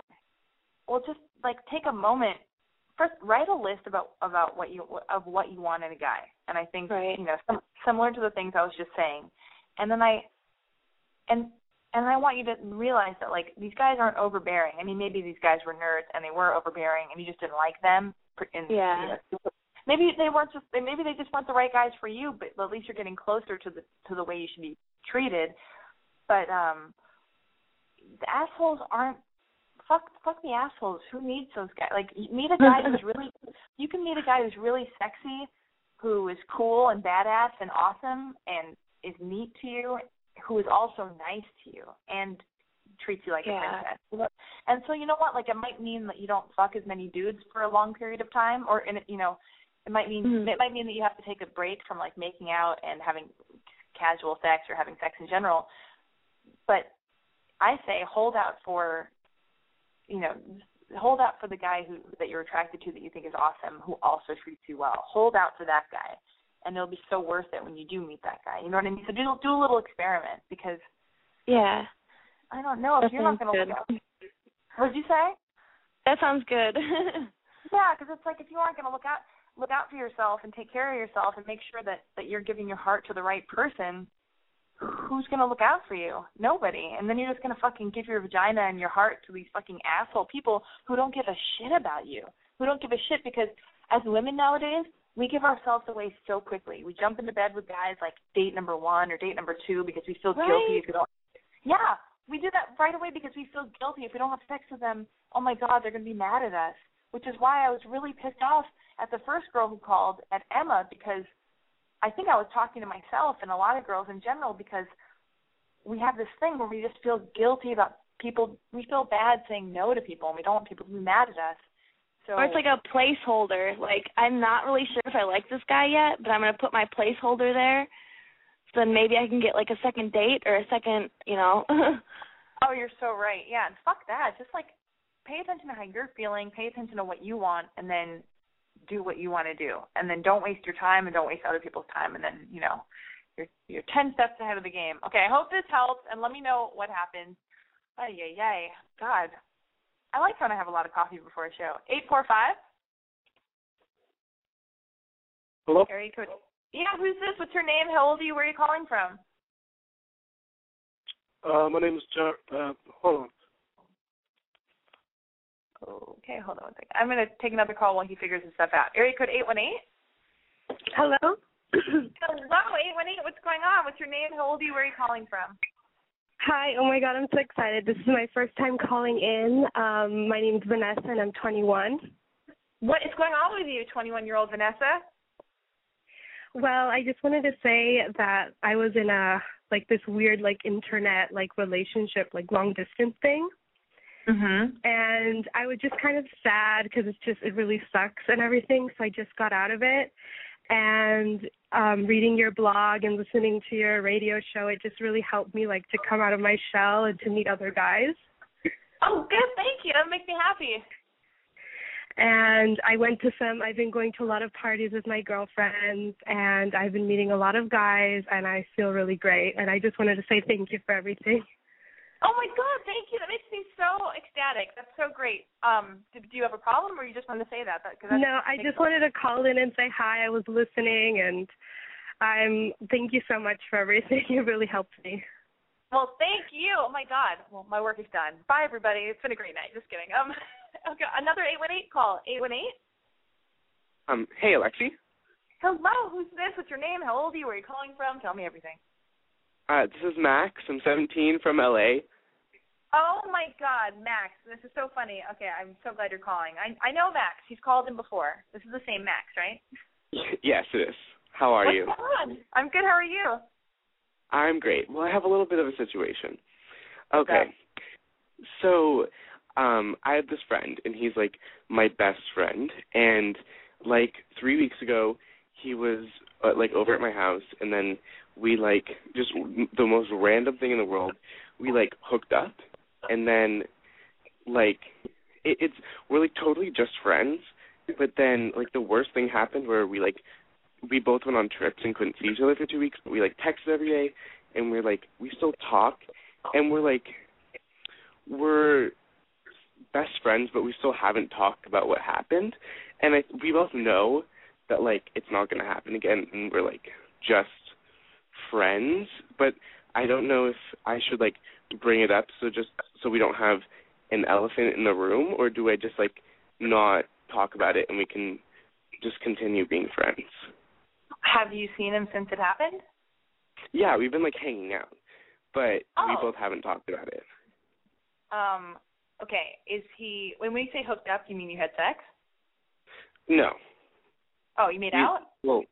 well, just like take a moment. First, write a list about about what you of what you want in a guy, and I think Right. you know some, similar to the things I was just saying, and then I and and I want you to realize that like these guys aren't overbearing. I mean, maybe these guys were nerds and they were overbearing, and you just didn't like them. And, Yeah. you know, maybe they weren't just. Maybe they just weren't the right guys for you. But at least you're getting closer to the to the way you should be treated. But um, the assholes aren't. Fuck, fuck the assholes. Who needs those guys? Like, meet a guy who's really. You can meet a guy who's really sexy, who is cool and badass and awesome and is neat to you, who is also nice to you. And treats you like Yeah. a princess. And so you know what? Like it might mean that you don't fuck as many dudes for a long period of time, or in you know, it might mean Mhm. it might mean that you have to take a break from like making out and having casual sex or having sex in general. But I say hold out for, you know, hold out for the guy who that you're attracted to that you think is awesome, who also treats you well. Hold out for that guy, and it'll be so worth it when you do meet that guy. You know what I mean? So do do a little experiment because Yeah. I don't know if That you're not going to look out. What did you say? That sounds good. Yeah, because it's like if you aren't going to look out look out for yourself and take care of yourself and make sure that that you're giving your heart to the right person, who's going to look out for you? Nobody. And then you're just going to fucking give your vagina and your heart to these fucking asshole people who don't give a shit about you. Who don't give a shit because as women nowadays, we give ourselves away so quickly. We jump into bed with guys like date number one or date number two because we feel Right. guilty if we don't. Yeah, we do that right away because we feel guilty if we don't have sex with them. Oh my God, they're going to be mad at us. Which is why I was really pissed off at the first girl who called at Emma because I think I was talking to myself and a lot of girls in general because we have this thing where we just feel guilty about people. We feel bad saying no to people and we don't want people to be mad at us. So or it's like a placeholder. Like I'm not really sure if I like this guy yet, but I'm gonna put my placeholder there. So then maybe I can get like a second date or a second, you know. Oh, you're so right. Yeah, and fuck that. Just like pay attention to how you're feeling, pay attention to what you want, and then do what you want to do. And then don't waste your time and don't waste other people's time. And then you know, you're you're ten steps ahead of the game. Okay, I hope this helps, and let me know what happens. Ay yay yay. God, I like when I have a lot of coffee before a show. Eight four five. Hello? Area code. Yeah, who's this? What's your name? How old are you? Where are you calling from? Uh, my name is John. Uh, hold on. Okay, hold on one second. I'm gonna take another call while he figures his stuff out. Area code eight one eight. Hello. Hello, eight one eight. What's going on? What's your name? How old are you? Where are you calling from? Hi. Oh my God, I'm so excited. This is my first time calling in. Um, my name's Vanessa, and I'm 21. What is going on with you, 21 year old Vanessa? Well, I just wanted to say that I was in a like this weird like internet like relationship like long distance thing. Mhm. and I was just kind of sad because it's just it really sucks and everything. So I just got out of it, and um, reading your blog and listening to your radio show, it just really helped me like to come out of my shell and to meet other guys. Oh, good. Thank you. That makes me happy. And I went to some. I've been going to a lot of parties with my girlfriends, and I've been meeting a lot of guys, and I feel really great. And I just wanted to say thank you for everything. Oh my God, thank you. That makes me so ecstatic. That's so great. Um, do, do you have a problem, or you just wanted to say that? that cause that's, No, I just wanted to call in and say hi. I was listening, and I'm. Thank you so much for everything. You really helped me. Well, thank you. Oh my God. Well, my work is done. Bye, everybody. It's been a great night. Just kidding. Um, okay, another eight one eight call. Eight one eight. Um, hey, Alexi. Hello. Who's this? What's your name? How old are you? Where are you calling from? Tell me everything. Uh, this is Max. I'm 17 from LA. Oh my God, Max! This is so funny. Okay, I'm so glad you're calling. I I know Max. He's called in before. This is the same Max, right? yes, it is. How are What's you? going on? I'm good. How are you? I'm great. Well, I have a little bit of a situation. What's Okay. So, um, I have this friend, and he's like my best friend. And like three weeks ago, he was uh, like over at my house, and then we like just the most random thing in the world. We like hooked up, and then like it, it's we're like totally just friends. But then like the worst thing happened where we like we both went on trips and couldn't see each other for two weeks, but we like texted every day, and we're like we still talk, and we're like we're best friends, but we still haven't talked about what happened, and I we both know that like it's not going to happen again, and we're like just friends, but I don't know if I should like bring it up so just so we don't have an elephant in the room, or do I just like not talk about it and we can just continue being friends? Have you seen him since it happened? Yeah, we've been like hanging out, but we Oh. both haven't talked about it. Um. Okay. Is he? When we say hooked up, you mean you had sex? No. Oh, you made We- out? Well,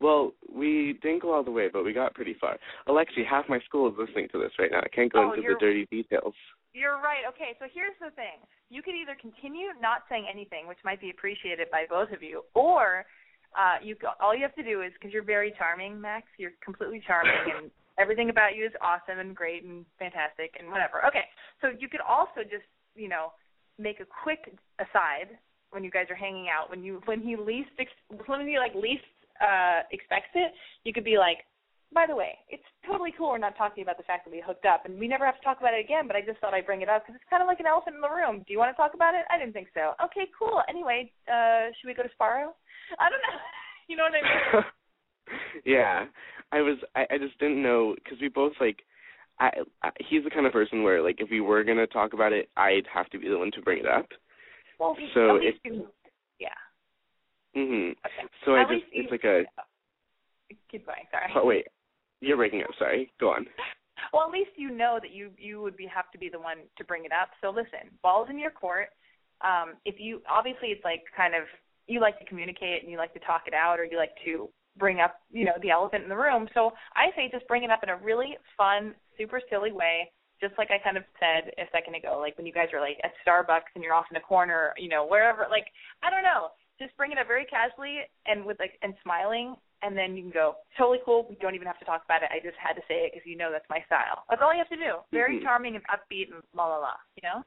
Well, we didn't go all the way, but we got pretty far. Alexi, half my school is listening to this right now. I can't go Oh, into the dirty details. You're right. Okay, so here's the thing. You could either continue not saying anything, which might be appreciated by both of you, or uh you go- all you have to do is because you're very charming, Max. You're completely charming, and everything about you is awesome and great and fantastic and whatever. Okay, so you could also just you know make a quick aside when you guys are hanging out when you when he least ex- when he like least uh expects it. You could be like, by the way, it's totally cool we're not talking about the fact that we hooked up, and we never have to talk about it again. But I just thought I'd bring it up because it's kind of like an elephant in the room. Do you want to talk about it? I didn't think so. Okay, cool. Anyway, uh, should we go to Sparrow? I don't know. You know what I mean? yeah, I was. I, I just didn't know because we both like. I, I he's the kind of person where like if we were gonna talk about it, I'd have to be the one to bring it up. Well, So if-. Mhm. So I just it's like a. Keep going. Sorry. Oh wait, you're breaking up. Sorry. Go on. Well, at least you know that you you would be have to be the one to bring it up. So listen, balls in your court. Um, if you obviously it's like kind of you like to communicate and you like to talk it out, or you like to bring up you know the elephant in the room. So I say just bring it up in a really fun, super silly way. Just like I kind of said a second ago, like when you guys are like at Starbucks and you're off in a corner, you know, wherever. Like I don't know, just bring it up very casually and with like and smiling, and then you can go totally cool. We don't even have to talk about it. I just had to say it because you know that's my style. That's all you have to do. Very Mhm. charming and upbeat and la la la. You know.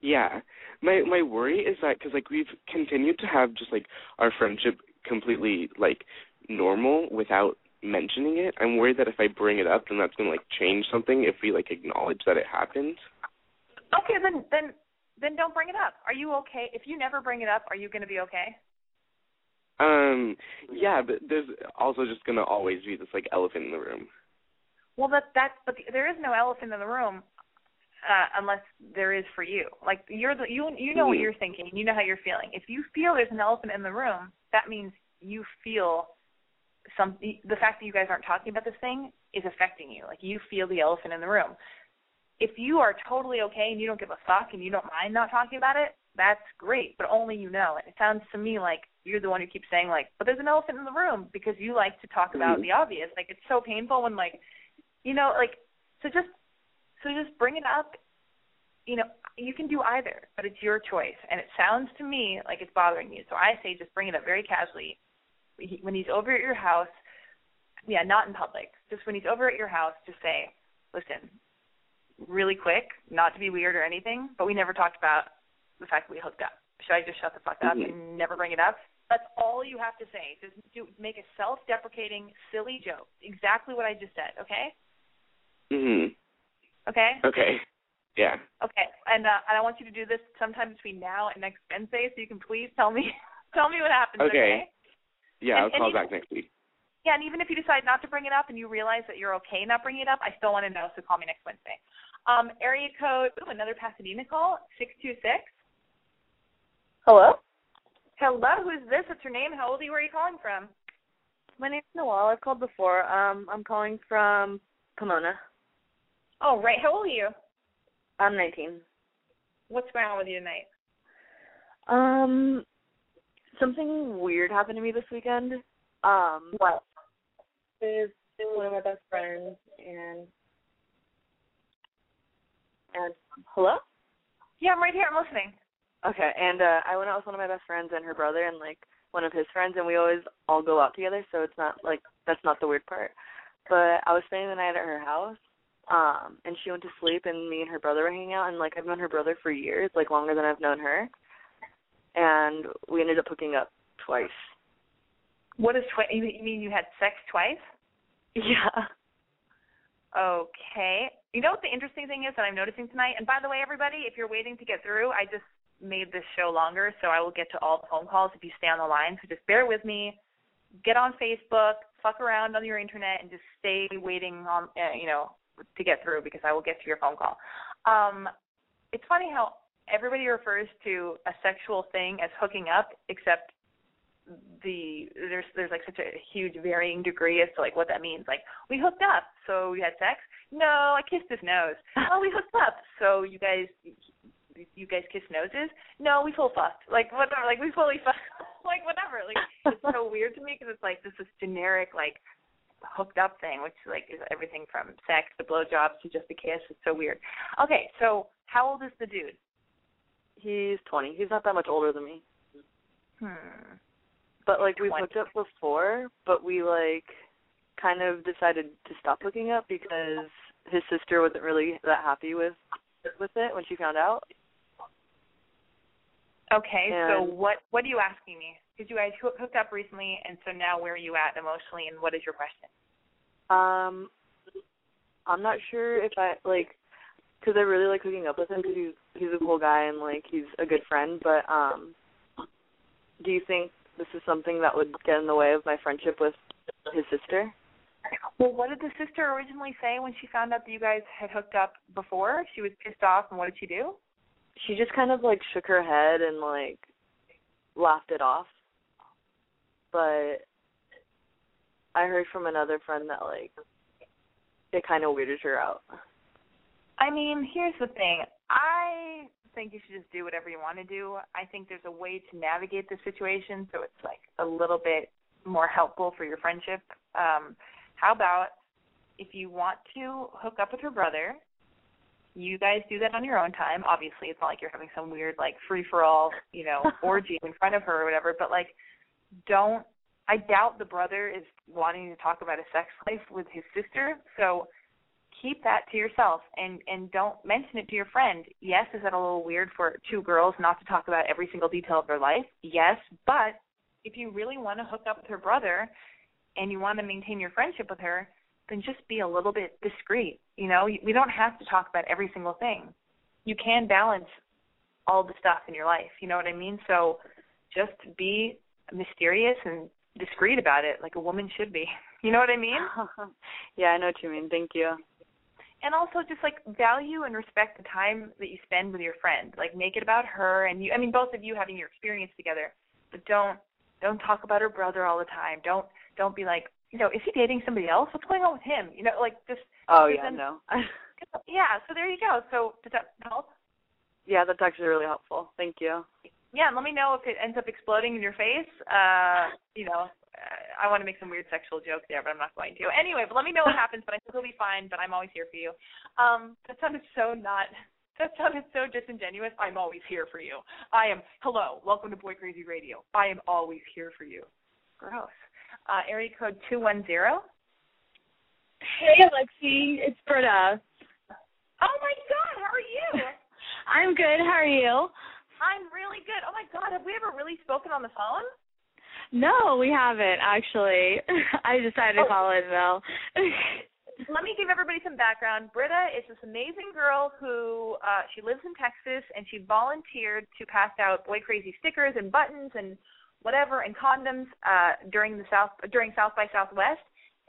Yeah, my my worry is that because like we've continued to have just like our friendship completely like normal without mentioning it. I'm worried that if I bring it up, then that's gonna like change something if we like acknowledge that it happened. Okay, then then then don't bring it up. Are you okay? If you never bring it up, are you going to be okay? Um, yeah, but there's also just gonna always be this like elephant in the room. Well, that that but there is no elephant in the room uh, unless there is for you. Like you're the you you know what Mhm. you're thinking. You know how you're feeling. If you feel there's an elephant in the room, that means you feel some the fact that you guys aren't talking about this thing is affecting you. Like you feel the elephant in the room. If you are totally okay and you don't give a fuck and you don't mind not talking about it, that's great, but only you know. And it sounds to me like you're the one who keeps saying like, but there's an elephant in the room because you like to talk about Mhm. the obvious. Like it's so painful when like you know, like so just so just bring it up. You know, you can do either, but it's your choice. And it sounds to me like it's bothering you. So I say just bring it up very casually. He, when he's over at your house, yeah, not in public. Just when he's over at your house, just say, "Listen, really quick, not to be weird or anything, but we never talked about the fact that we hooked up. Should I just shut the fuck up Mhm. and never bring it up?" That's all you have to say. Just do make a self-deprecating, silly joke. Exactly what I just said. Okay? Mhm. Okay? Okay. Yeah. Okay, and uh, and I want you to do this sometime between now and next Wednesday, so you can please tell me tell me what happens. Okay. Yeah, And- I'll call back next week. Yeah, and even if you decide not to bring it up and you realize that you're okay not bringing it up, I still want to know. So call me next Wednesday. Um, area code. Ooh, another Pasadena call. Six two six. Hello? Hello, who's this? What's your name? How old are you? Where are you calling from? My name's Noel. I've called before. Um, I'm calling from Pomona. Oh, right. How old are you? I'm 19. What's going on with you tonight? Um, something weird happened to me this weekend. Um, What? With one of my best friends and and hello. Yeah, I'm right here. I'm listening. Okay, and uh I went out with one of my best friends and her brother and like one of his friends and we always all go out together, so it's not like that's not the weird part. But I was spending the night at her house, um, and she went to sleep and me and her brother were hanging out and like I've known her brother for years, like longer than I've known her. And we ended up hooking up twice. What is twi- you you mean you had sex twice? Yeah. Okay. You know what the interesting thing is that I'm noticing tonight? And by the way, everybody, if you're waiting to get through, I just made this show longer, so I will get to all the phone calls if you stay on the line. So just bear with me. Get on Facebook, fuck around on your internet, and just stay waiting on, uh, you know, to get through because I will get to your phone call. Um, it's funny how everybody refers to a sexual thing as hooking up, except the there's there's like such a huge varying degree as to like what that means. Like we hooked up, so we had sex. No, I kissed his nose. Oh, we hooked up, so you guys you guys kiss noses. No, we full fucked. Like whatever. Like we fully fucked. like whatever. Like it's so weird to me because it's like this is generic like hooked up thing, which like is everything from sex to blowjobs to just a kiss. It's so weird. Okay, so how old is the dude? He's 20. He's not that much older than me. Hmm. But like we've 20. hooked up before, but we like kind of decided to stop hooking up because his sister wasn't really that happy with with it when she found out. Okay, so what what are you asking me? Because you guys hoo- hooked up recently, and so now where are you at emotionally, and what is your question? Um, I'm not sure if I like because I really like hooking up with him because he's he's a cool guy and like he's a good friend. But um, do you think this is something that would get in the way of my friendship with his sister? Well, what did the sister originally say when she found out that you guys had hooked up before? She was pissed off, and what did she do? She just kind of like shook her head and like laughed it off. But I heard from another friend that like it kind of weirded her out. I mean, here's the thing. I think you should just do whatever you want to do. I think there's a way to navigate the situation so it's like a little bit more helpful for your friendship. Um, how about if you want to hook up with her brother, you guys do that on your own time. Obviously, it's not like you're having some weird like free for all, you know, orgy in front of her or whatever, but like don't I doubt the brother is wanting to talk about a sex life with his sister. So keep that to yourself and and don't mention it to your friend. Yes, is that a little weird for two girls not to talk about every single detail of their life? Yes, but if you really want to hook up with her brother and you want to maintain your friendship with her, then just be a little bit discreet. You know, we don't have to talk about every single thing. You can balance all the stuff in your life. You know what I mean? So just be mysterious and discreet about it, like a woman should be. You know what I mean? yeah, I know what you mean. Thank you. And also just like value and respect the time that you spend with your friend. Like make it about her and you I mean both of you having your experience together. But don't don't talk about her brother all the time. Don't don't be like, you know, is he dating somebody else? What's going on with him? You know, like just Oh yeah, then- no. Yeah, so there you go. So does that help? yeah, that's actually really helpful. Thank you. Yeah, and let me know if it ends up exploding in your face. Uh, you know, I want to make some weird sexual joke there, but I'm not going to. Anyway, but let me know what happens. But I think it'll be fine. But I'm always here for you. Um, that sounded so not. That sounded so disingenuous. I'm always here for you. I am. Hello, welcome to Boy Crazy Radio. I am always here for you. Gross. Uh, area code two one zero. Hey, Alexi, it's Britta. Oh my God, how are you? I'm good. How are you? I'm really good. Oh my God, have we ever really spoken on the phone? No, we haven't actually. I decided to Oh. call in though. Let me give everybody some background. Britta is this amazing girl who uh she lives in Texas and she volunteered to pass out boy crazy stickers and buttons and whatever and condoms uh during the South during South by Southwest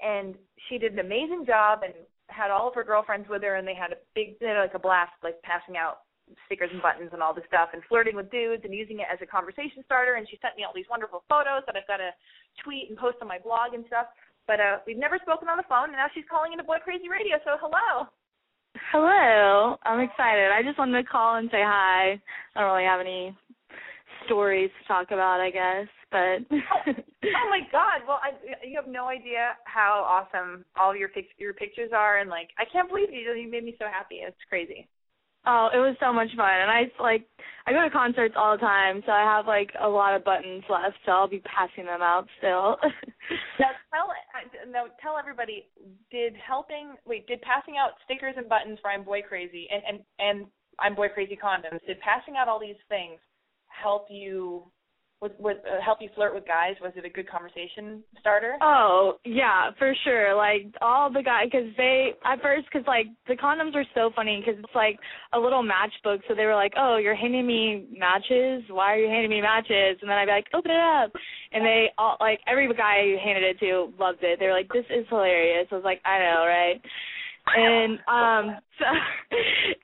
and she did an amazing job and had all of her girlfriends with her and they had a big they had like a blast like passing out stickers and buttons and all this stuff and flirting with dudes and using it as a conversation starter and she sent me all these wonderful photos that I've got to tweet and post on my blog and stuff. But uh we've never spoken on the phone and now she's calling into Boy Crazy Radio, so hello. Hello. I'm excited. I just wanted to call and say hi. I don't really have any stories to talk about, I guess, but oh my god. Well, I you have no idea how awesome all of your pic- your pictures are and like I can't believe you you made me so happy. It's crazy. Oh, it was so much fun, and I like I go to concerts all the time, so I have like a lot of buttons left, so I'll be passing them out still. Now tell uh, no tell everybody did helping wait did passing out stickers and buttons for I'm Boy Crazy? And and and I'm Boy Crazy condoms. Did passing out all these things help you was was uh, help you flirt with guys was it a good conversation starter Oh yeah, for sure. Like all the guys, because they at first, because like the condoms were so funny because it's like a little matchbook. So they were like, "Oh, you're handing me matches. Why are you handing me matches?" And then I'd be like, "Open it up." And they all like every guy I handed it to loved it. They were like, "This is hilarious." I was like, "I know, right?" And um, so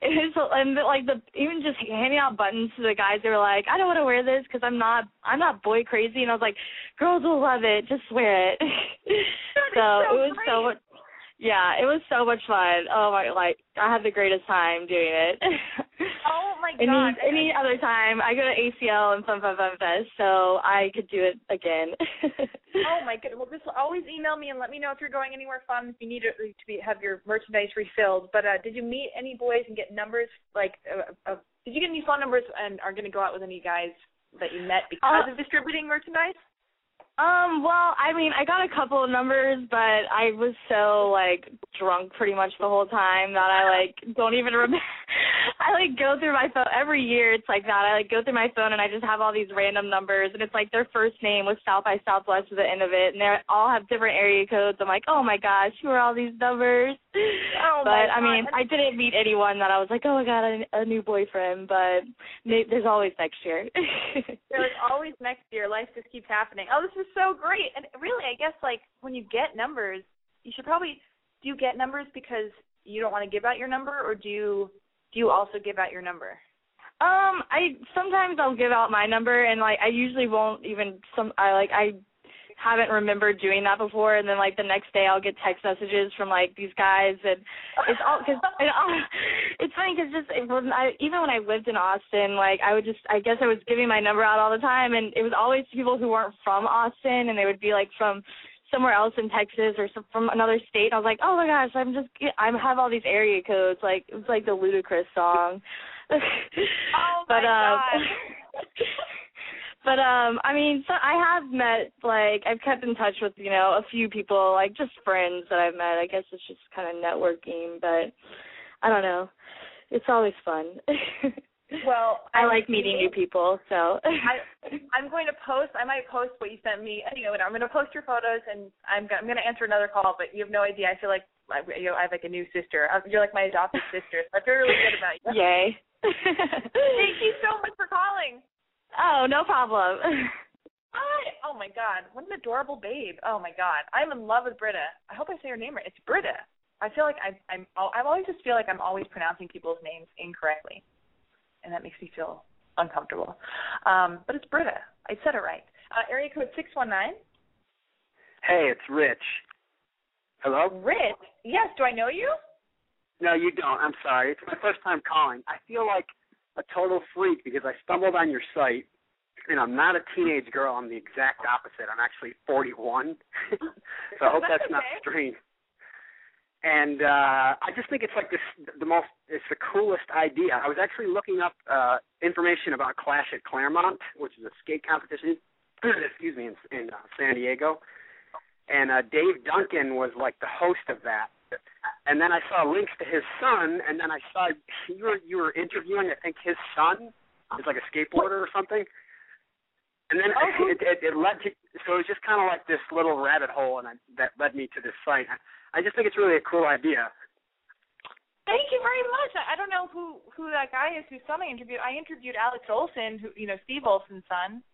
it was and like the even just handing out buttons to the guys, they were like, "I don't want to wear this because I'm not I'm not boy crazy." And I was like, "Girls will love it. Just wear it." so, so it was so great. much. Yeah, it was so much fun. Oh my, like I had the greatest time doing it. oh my any god. any other time. I go to ACL and Fun Fun Fun Fest, so I could do it again. oh my goodness. Well, just always email me and let me know if you're going anywhere fun. If you need to, to be have your merchandise refilled. But uh did you meet any boys and get numbers? Like, uh, uh, did you get any phone numbers and are going to go out with any guys that you met because Uh, of distributing merchandise? Um, well, I mean, I got a couple of numbers, but I was so like drunk pretty much the whole time that I like don't even remember. I like go through my phone every year. It's like that. I like go through my phone and I just have all these random numbers, and it's like their first name with South by Southwest at the end of it, and they all have different area codes. I'm like, oh my gosh, who are all these numbers? Oh but I mean, I didn't meet anyone that I was like, oh my god, a, a new boyfriend. But there's always next year. There's always next year. Life just keeps happening. Oh, this is so great. And really, I guess like when you get numbers, you should probably do you get numbers because you don't want to give out your number, or do you do you also give out your number? Um, I sometimes I'll give out my number and like I usually won't even some I like I haven't remembered doing that before and then like the next day I'll get text messages from like these guys and it's all cuz it it's funny cuz just it was I even when I lived in Austin like I would just I guess I was giving my number out all the time and it was always people who weren't from Austin and they would be like from somewhere else in Texas or some, from another state. I was like, "Oh my gosh, I'm just I have all these area codes." Like it's like the Ludacris song. Oh but my um God. but um I mean so I have met like I've kept in touch with, you know, a few people, like just friends that I've met. I guess it's just kind of networking, but I don't know. It's always fun. Well, I like meeting new people, so I I'm going to post. I might post what you sent me. Anyway, I'm going to post your photos, and I'm I'm going to answer another call. But you have no idea. I feel like I, you know, I have like a new sister. Uh, You're like my adopted sister. So I feel really good about you. Yay. Thank you so much for calling. Oh, no problem. Hi. Oh my God, what an adorable babe. Oh my God, I'm in love with Britta. I hope I say her name right. It's Britta. I feel like I, I'm. I always just feel like I'm always pronouncing people's names incorrectly, and that makes me feel uncomfortable. Um, but it's Britta. I said it right. Uh, area code six one nine. Hey, it's Rich. Hello? Rich. Yes. Do I know you? No, you don't. I'm sorry. It's my first time calling. I feel like a total freak because I stumbled on your site and I'm not a teenage girl. I'm the exact opposite. I'm actually 41. so I hope That's that's not okay. strange. And uh I just think it's like this the most it's the coolest idea. I was actually looking up uh information about Clash at Clairemont, which is a skate competition excuse me in, in uh, San Diego. And uh Dave Duncan was like the host of that. And then I saw links to his son and then I saw you were you were interviewing I think his son is like a skateboarder or something. And then Oh, it, it it led to so it was just kind of like this little rabbit hole and I, that led me to this site. I, I just think it's really a cool idea. Thank you very much. I, don't know who who that guy is whose son I interviewed. I interviewed Alex Olson, who you know Steve Olson's son.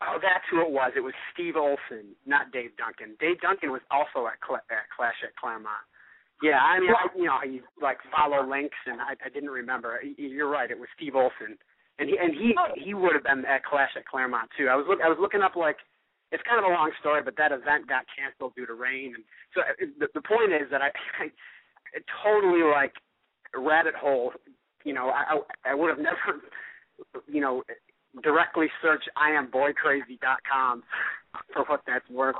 Oh, that's who it was. It was Steve Olson, not Dave Duncan. Dave Duncan was also at, Cl- at Clash at Clairemont. Yeah, I mean, I, you know, you like follow links, and I, I didn't remember. You're right. It was Steve Olson, and he and he he would have been at Clash at Clairemont too. I was look I was looking up like it's kind of a long story, but that event got canceled due to rain, and so uh, the the point is that I, I totally like rabbit hole. You know, I, I would have never, you know, directly search iamboycrazy.com for what that's worth.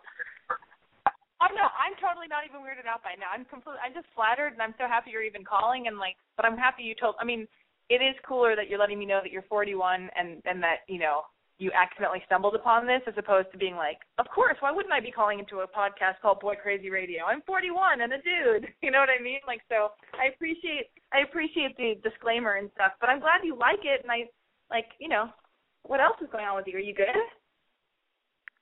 Oh no, I'm totally not even weirded out by now. I'm completely, I'm just flattered, and I'm so happy you're even calling. And like, but I'm happy you told. I mean, it is cooler that you're letting me know that you're 41 and and that you know you accidentally stumbled upon this, as opposed to being like, of course, why wouldn't I be calling into a podcast called Boy Crazy Radio? I'm 41 and a dude. You know what I mean? Like, so I appreciate I appreciate the disclaimer and stuff. But I'm glad you like it, and I like, you know, what else is going on with you? Are you good?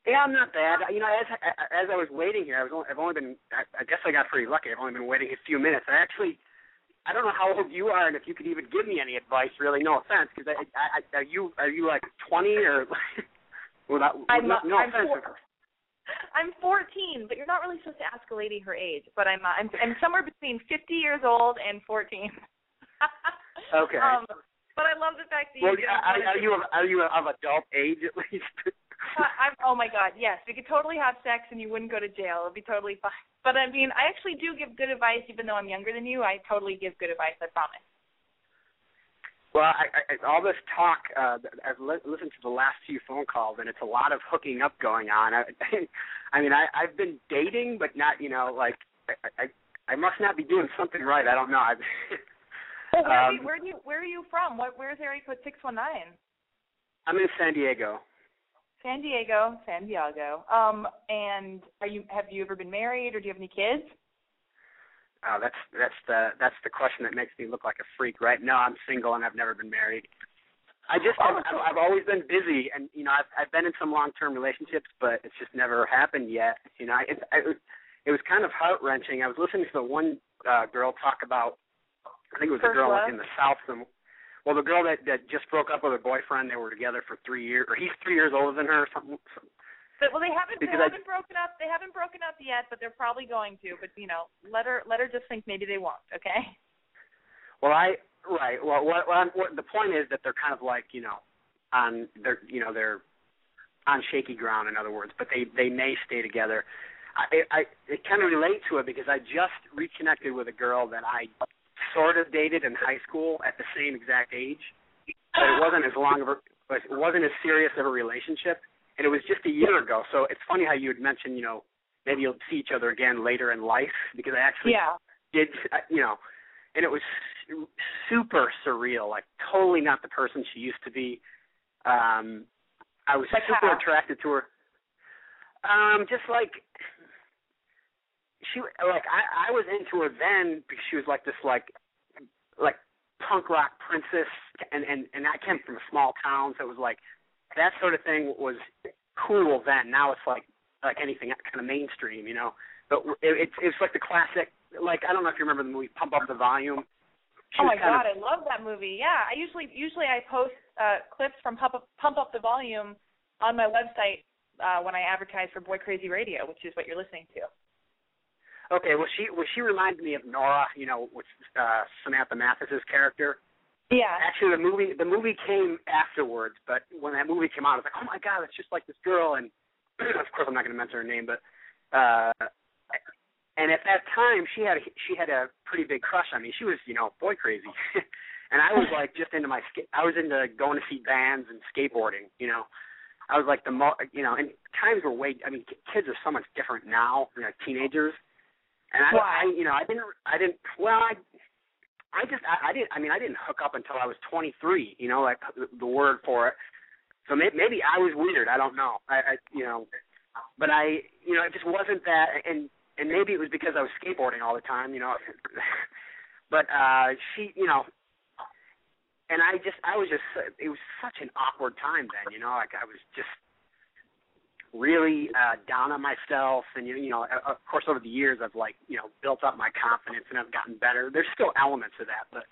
Yeah, I'm not bad. You know, as as I was waiting here, I was only, I've only been. I, I guess I got pretty lucky. I've only been waiting a few minutes. I actually, I don't know how old you are, and if you could even give me any advice. Really, no offense, because I, I, I, are you are you like 20 or? without, I'm no, not- no I'm offense. four- I'm 14, but you're not really supposed to ask a lady her age. But I'm uh, I'm I'm somewhere between 50 years old and 14. Okay. Um, but I love the fact that you. well, are, are you of, are you of adult age at least? I'm, oh my God, yes. We could totally have sex and you wouldn't go to jail. It'd be totally fine. But I mean, I actually do give good advice, even though I'm younger than you. I totally give good advice. I promise. Well, I, I, all this talk, uh, I've li- listened to the last few phone calls, and it's a lot of hooking up going on. I, I mean, I, I've been dating, but not, you know, like I, I, I must not be doing something right. I don't know. I, Well, where, are um, you, where do you where are you from? What where's area code six one nine? I'm in San Diego. San Diego, San Diego. Um, and are you have you ever been married or do you have any kids? Oh, that's that's the that's the question that makes me look like a freak, right? No, I'm single and I've never been married. I just I've, I've I've always been busy, and you know I've I've been in some long term relationships, but it's just never happened yet. You know, it it, it was kind of heart wrenching. I was listening to the one uh, girl talk about, I think it was a girl love? in the South. Some, well, the girl that that just broke up with her boyfriend, they were together for three years, or he's three years older than her. or Something. some- But, well, they haven't Because I- haven't broken up. They haven't broken up yet, but they're probably going to. But you know, let her let her just think maybe they won't. Okay. Well, I right. Well, what, what, what the point is that they're kind of like you know on they're you know they're on shaky ground. In other words, but they they may stay together. I I it kind of relate to it because I just reconnected with a girl that I sort of dated in high school at the same exact age, but it wasn't as long of a but it wasn't as serious of a relationship, and it was just a year ago. So it's funny how you had mentioned you know maybe you'll see each other again later in life because I actually Yeah. did you know and it was super surreal like totally not the person she used to be um i was Like super how? attracted to her um just like she like i i was into her then because she was like this like like punk rock princess and and and i came from a small town so it was like that sort of thing was cool then now it's like like anything kind of mainstream you know but it, it's it's like the classic like I don't know if you remember the movie Pump Up the Volume. She Oh my god, of, I love that movie. Yeah, I usually usually I post uh clips from Pump Up Pump Up the Volume on my website uh when I advertise for Boy Crazy Radio, which is what you're listening to. Okay, well she well she reminded me of Nora, you know, with uh Samantha Mathis's character. Yeah. Actually the movie the movie came afterwards, but when that movie came out I was like, Oh my god, it's just like this girl and of course I'm not gonna mention her name, but uh and at that time she had a, she had a pretty big crush on me. She was, you know, boy crazy. and I was like just into my sk- I was into going to see bands and skateboarding, you know. I was like the mo you know, and times were way I mean kids are so much different now, you know, teenagers. And I, Why? I you know, I didn't I didn't well I I just I, I didn't I mean I didn't hook up until I was 23, you know, like the, the word for it. So may, maybe I was weird, I don't know. I, I you know, but I you know, it just wasn't that and and maybe it was because I was skateboarding all the time, you know. but uh she, you know, and I just I was just it was such an awkward time then, you know, like I was just really uh down on myself. And you you know of of course over the years I've like you know built up my confidence and I've gotten better. There's still elements of that but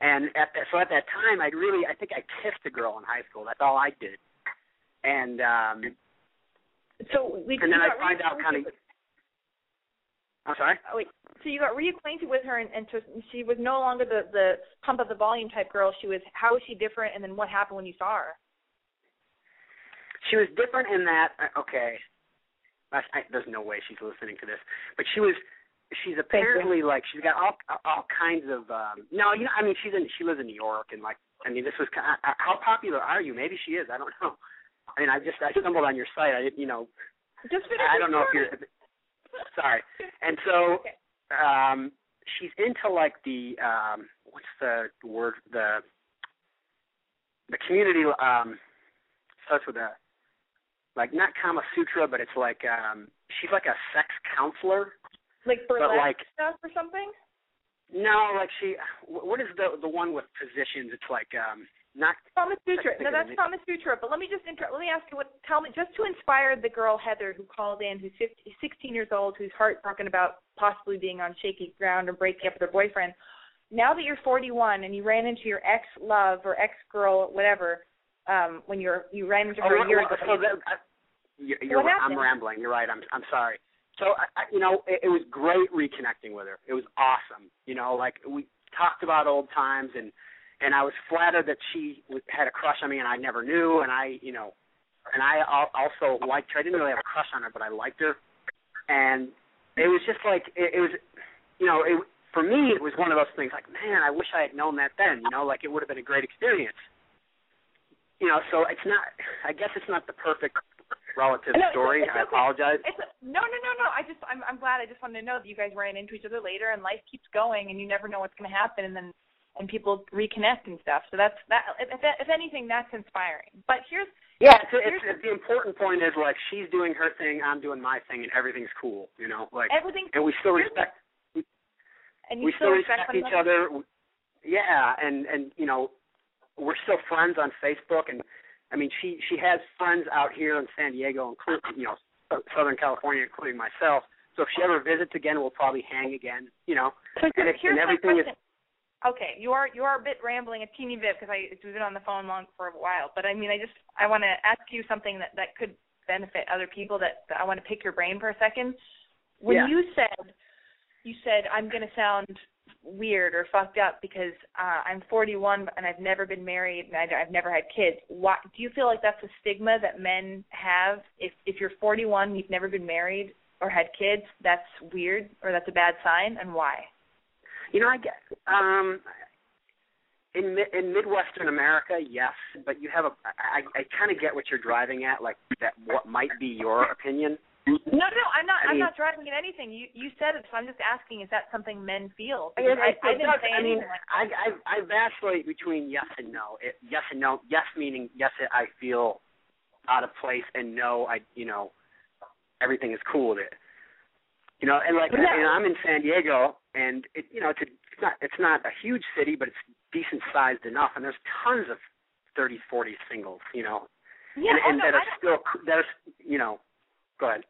and at that so at that time I really I think I kissed a girl in high school. That's all I did. And um So we and then I find out kind of I'm sorry? Oh, wait, so you got reacquainted with her and, and so she was no longer the the pump up the volume type girl. She was how was she different? And then what happened when you saw her? She was different in that okay. I, I, there's no way she's listening to this. But she was she's apparently like she's got all all kinds of um no you know i mean she's in she lives in new york and like i mean this was ki- uh, how popular are you? Maybe she is. I don't know. I mean i just i stumbled on your site. I didn't you know Just i don't know if you're sorry. And so um she's into like the um what's the word the the community um starts with a like not Kama Sutra, but it's like um she's like a sex counselor. Like But burlesque like stuff or something? no, like she what is the the one with positions? It's like um not Kama Sutra. No, that's. Kama Sutra. But let me just inter- let me ask you what. Tell me just to inspire the girl Heather who called in, who's 50, 16 years old, who's heartbroken about possibly being on shaky ground or breaking up with her boyfriend. Now that you're 41 and you ran into your ex love or ex girl, whatever, um, when you're you ran into Oh, her a well, year ago. so that, I, you're, you're What right. I'm rambling. You're right. I'm I'm sorry. So I, I, you know, it, it was great reconnecting with her. It was awesome. You know, like we talked about old times, and and I was flattered that she had a crush on me, and I never knew. And I, you know, and I also liked her. I didn't really have a crush on her, but I liked her. And it was just like it, it was, you know, it for me, it was one of those things like, man, I wish I had known that then. You know, like it would have been a great experience. You know, so it's not. I guess it's not the perfect relative No, story. it's I okay. apologize. It's no, no, no, no. I just, I'm, I'm glad. I just wanted to know that you guys ran into each other later, and life keeps going, and you never know what's going to happen, and then, and people reconnect and stuff. So that's that. If, if anything, that's inspiring. But here's, Yeah, it's, here's it's, the important point is like she's doing her thing, I'm doing my thing, and everything's cool. You know, like everything, and we still respect. and you we still still respect, respect each other. Yeah, and and you know, we're still friends on Facebook, and I mean, she she has friends out here in San Diego, including you know, Southern California, including myself. So if she ever visits again, we'll probably hang again. You know, So and, here's and my everything is. Okay, you are you are a bit rambling, a teeny bit, because I we've been on the phone long for a while. But I mean, I just I want to ask you something that that could benefit other people. That, that I want to pick your brain for a second. When Yeah. you said you said I'm going to sound weird or fucked up because uh, I'm 41 and I've never been married and I, I've never had kids. Why do you feel like that's a stigma that men have? If if you're 41, you've never been married or had kids, that's weird or that's a bad sign, and why? You know, I guess um in in Midwestern America, yes, but you have a I I kind of get what you're driving at, like that what might be your opinion. No, no, I'm not. I I'm mean- not driving at anything. You you said it, so I'm just asking: Is that something men feel? I, Because I, I didn't say I mean, anything I, I I vacillate between yes and no. It, yes and no. Yes meaning yes, I feel out of place, and no, I you know everything is cool with it. You know, and like Yeah. and I'm in San Diego, and it you know it's a, it's not it's not a huge city, but it's decent sized enough, and there's tons of thirty, forty singles. You know, Yeah, and, oh, and no, that are still that are you know. Go ahead.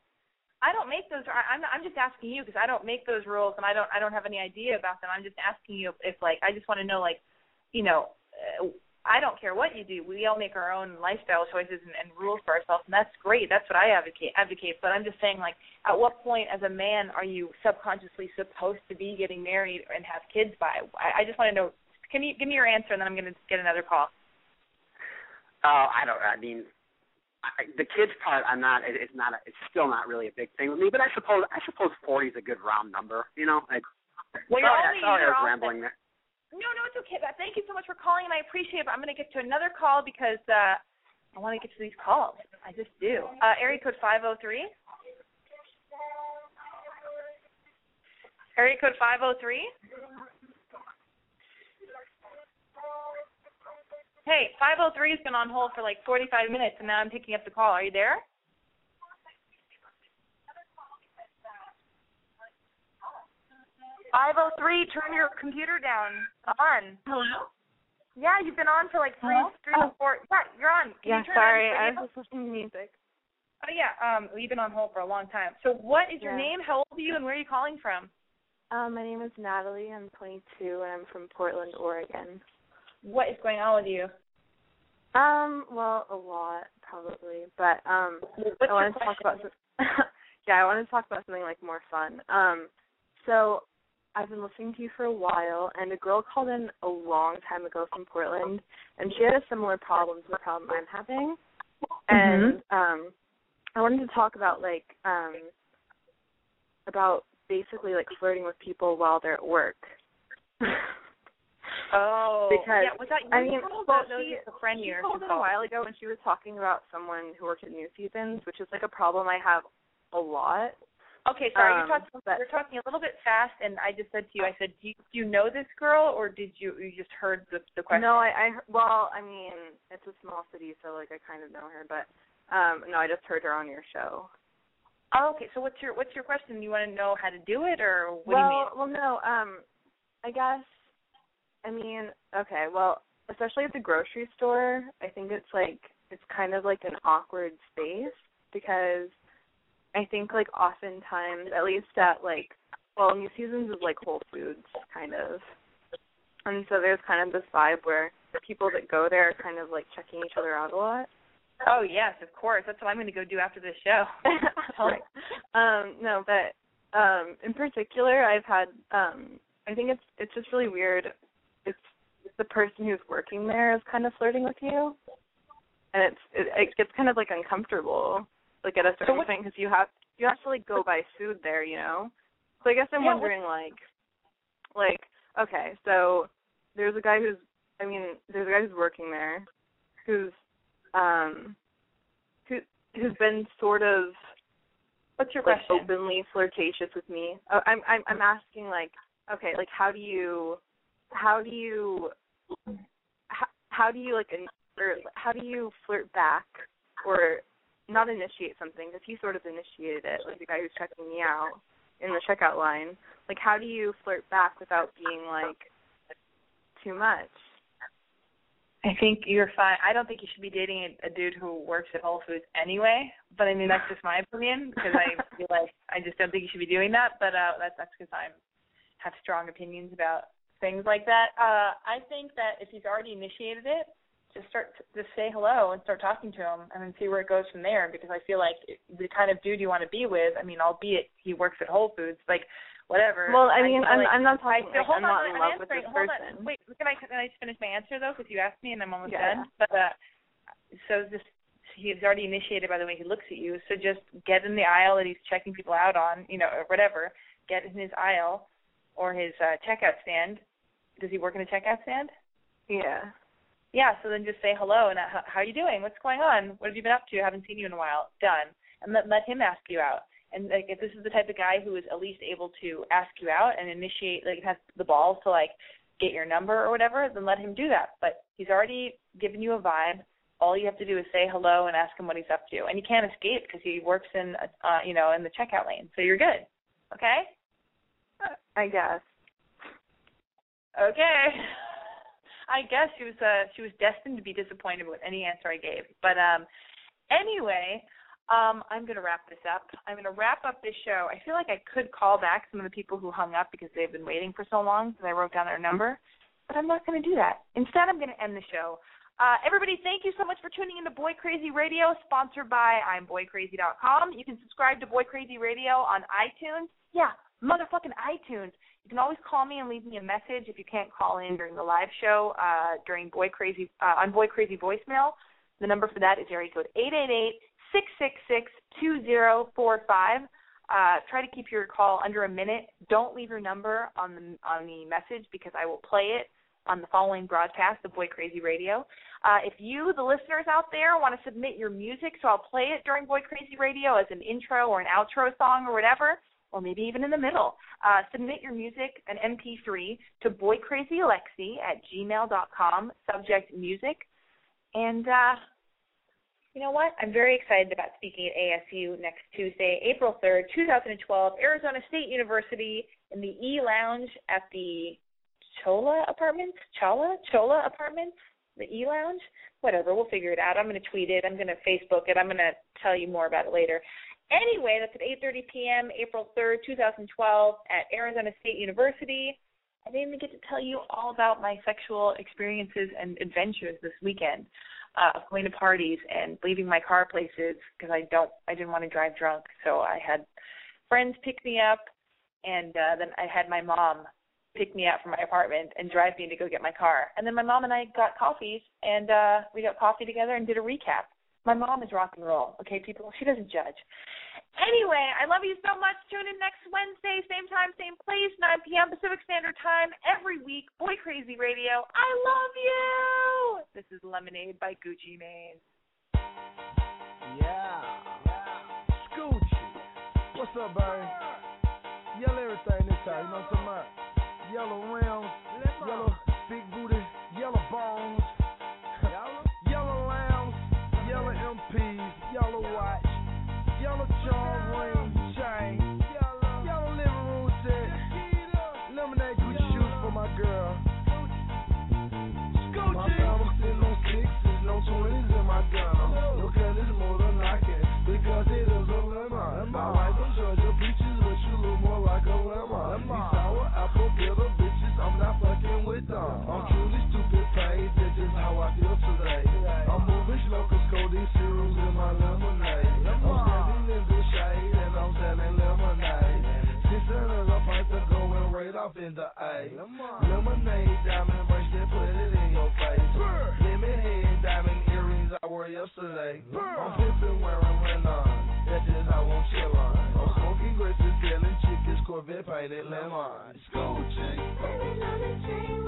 I don't make those. I'm I'm just asking you because I don't make those rules and I don't I don't have any idea about them. I'm just asking you if, like I just want to know like, you know, uh, I don't care what you do. We all make our own lifestyle choices and, and rules for ourselves, and that's great. That's what I advocate. Advocate. But I'm just saying like, at what point as a man are you subconsciously supposed to be getting married and have kids by? I, I just want to know. Can you give me your answer and then I'm going to get another call. Oh, I don't. I mean, I, the kids part, I'm not. It, it's not. A, it's still not really a big thing with me. But I suppose. I suppose 40 is a good round number. You know. I, Well, sorry, sorry I was rambling there. No, no, it's okay. But thank you so much for calling, and I appreciate it. But I'm going to get to another call because uh I want to get to these calls. I just do. Uh, area code 503. Area code 503. Hey, 503 has been on hold for like 45 minutes, and now I'm picking up the call. Are you there? Five oh three. Turn your computer down. On. Hello? Yeah, you've been on for like three, Hello? three, Oh. four. Yeah, you're on. Can Yeah, you turn sorry, on I was just listening to music. Oh yeah, um, you've been on hold for a long time. So what is your name? How old are you, and where are you calling from? Um, my name is Natalie. I'm 22 and I'm from Portland, Oregon. What is going on with you? Um, well, a lot probably, but um, What's I wanted to talk about some, yeah, I wanted to talk about something like more fun. Um, so I've been listening to you for a while, and a girl called in a long time ago from Portland, and she had a similar problem to the problem I'm having, and um, I wanted to talk about like um, about basically like flirting with people while they're at work. Oh, Because, yeah, was that I your mean, girl? well, No, she, a friend she here. called a while ago when she was talking about someone who worked at New Seasons, which is like a problem I have a lot. Okay, sorry, Um, you're talking. but- You're talking a little bit fast, and I just said to you, I said, do you, do you know this girl, or did you you just heard the the question? No, I, I well, I mean, it's a small city, so like I kind of know her, but um no, I just heard her on your show. Oh, okay. So what's your what's your question? You want to know how to do it, or what well, do you mean? well, no, um, I guess, I mean, okay, well, especially at the grocery store, I think it's like it's kind of like an awkward space because I think like oftentimes, at least at like, well, New Seasons is like Whole Foods kind of, and so there's kind of this vibe where the people that go there are kind of like checking each other out a lot. Oh yes, of course. That's what I'm going to go do after this show. right. Um, no, but um in particular I've had um I think it's it's just really weird. The person who's working there is kind of flirting with you. And it's it, it gets kind of like uncomfortable like at a certain what- point because you have you have to like go buy food there, you know. So I guess I'm Yeah, wondering like like okay, so there's a guy who's I mean, there's a guy who's working there who's um who who's been sort of What's your like question? openly flirtatious with me. Uh, I'm I'm I'm asking like okay, like how do you how do you how, how do you like or how do you flirt back or not initiate something because he sort of initiated it like the guy who's checking me out in the checkout line like how do you flirt back without being like too much I think you're fine. I don't think you should be dating a, a dude who works at Whole Foods anyway. But I mean, that's just my opinion because I feel like I just don't think you should be doing that. But uh, that's that's because I'm have strong opinions about things like that. Uh, I think that if he's already initiated it, just start just say hello and start talking to him and then see where it goes from there. Because I feel like the kind of dude you want to be with. I mean, albeit he works at Whole Foods, like whatever. well i mean feel i'm like, i'm not talking I, like hold i'm on, not in I'm love with this hold person On. Wait, can I can I just finish my answer though? Because you asked me and I'm almost Yeah. done. But uh, so this he's already initiated by the way he looks at you. So just get in the aisle that he's checking people out on, you know, or whatever. Get in his aisle or his uh, checkout stand. Does he work in a checkout stand? yeah Yeah. So then just say hello and uh, how, are you doing? What's going on? What have you been up to? I haven't seen you in a while. Done. And let let him ask you out. And like if this is the type of guy who is at least able to ask you out and initiate like has the balls to like get your number or whatever, then let him do that. But he's already given you a vibe. All you have to do is say hello and ask him what he's up to, and you can't escape because he works in, uh, you know, in the checkout lane. So you're good. Okay. i guess Okay. I guess she was uh she was destined to be disappointed with any answer I gave. But um anyway, um I'm going to wrap this up. I'm going to wrap up this show. I feel like I could call back some of the people who hung up because they've been waiting for so long because I wrote down their number, but I'm not going to do that. Instead, I'm going to end the show. Uh, everybody, thank you so much for tuning in to Boy Crazy Radio, sponsored by I'mBoyCrazy.com. You can subscribe to Boy Crazy Radio on iTunes. Yeah, motherfucking iTunes. You can always call me and leave me a message if you can't call in during the live show uh, during Boy Crazy uh, on Boy Crazy voicemail. The number for that is area code eight eight eight six six six two zero four five. Uh, try to keep your call under a minute. Don't leave your number on the on the message because I will play it on the following broadcast of Boy Crazy Radio. Uh, if you, the listeners out there, want to submit your music, so I'll play it during Boy Crazy Radio as an intro or an outro song or whatever, or maybe even in the middle. Uh, submit your music, an MP3, to boycrazyalexi at gmail.com, subject music. And uh, you know what? I'm very excited about speaking at ASU next Tuesday, April 3rd, 2012, Arizona State University in the E Lounge at the Cholla Apartments? Cholla? Cholla Apartments? The E Lounge? Whatever, we'll figure it out. I'm going to tweet it. I'm going to Facebook it. I'm going to tell you more about it later. Anyway, that's at 8:30 p.m. April 3rd, 2012, at Arizona State University. I didn't even get to tell you all about my sexual experiences and adventures this weekend uh, of going to parties and leaving my car places because I don't, I didn't want to drive drunk. So I had friends pick me up, and uh, then I had my mom pick me up from my apartment and drive me to go get my car. And then my mom and I got coffees, and uh, we got coffee together and did a recap. My mom is rock and roll, okay, people? She doesn't judge. Anyway, I love you so much. Tune in next Wednesday, same time, same place, 9 p.m. Pacific Standard Time, every week. Boy Crazy Radio. I love you. This is Lemonade by Gucci Mane. Yeah. Scoochie. What's up, baby? Yell everything this time, you know what I'm talking about? Yellow rims, yellow yellow watch, yellow charm ring, chain, yellow living room set, lemonade Gucci shoes for my girl. My mama sitting on sixes, no twenties in my gun. Look at this motor knocking because it is a lemon. My wife from Georgia peaches, but you look more like a lemon. These sour apple bitter bitches, I'm not fucking with them. I'm truly stupid paid, that's just how I feel today. I'm moving slow cause codeine serums in my lemonade. I'm standing in shade and I'm selling lemonade. Six hundred right off. Lemonade, diamond put it in your face. Lemon head, diamond earrings I wore yesterday. Wearing. That's just how I'm chillin'. I'm smoking selling chickens, Corvette painted lemon. Chain.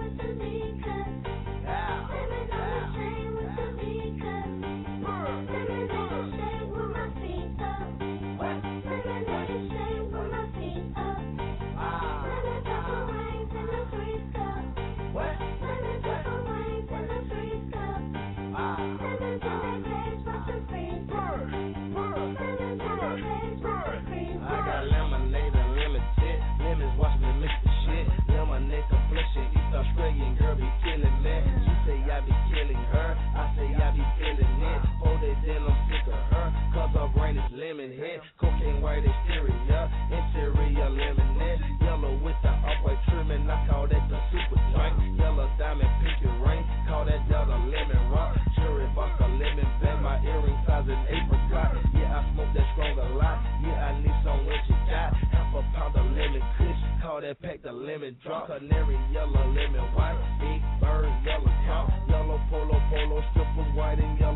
Head. Cocaine white exterior. Interior lemonade. Yellow with the upright trimming. I call that the super joint. Yellow diamond pinky ring. Call that Delta lemon rock. Cherry vodka lemon bend. My earring size an apricot. Yeah, I smoke that strong a lot. Yeah, I need some when you got. Half a pound of lemon kush. Call that pack the lemon drop. Canary yellow, lemon white. Big bird, yellow top. Yellow polo, polo strippers, white and yellow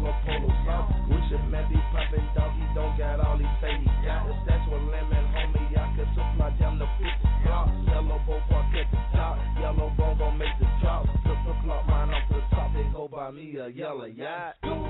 me a yellow yacht.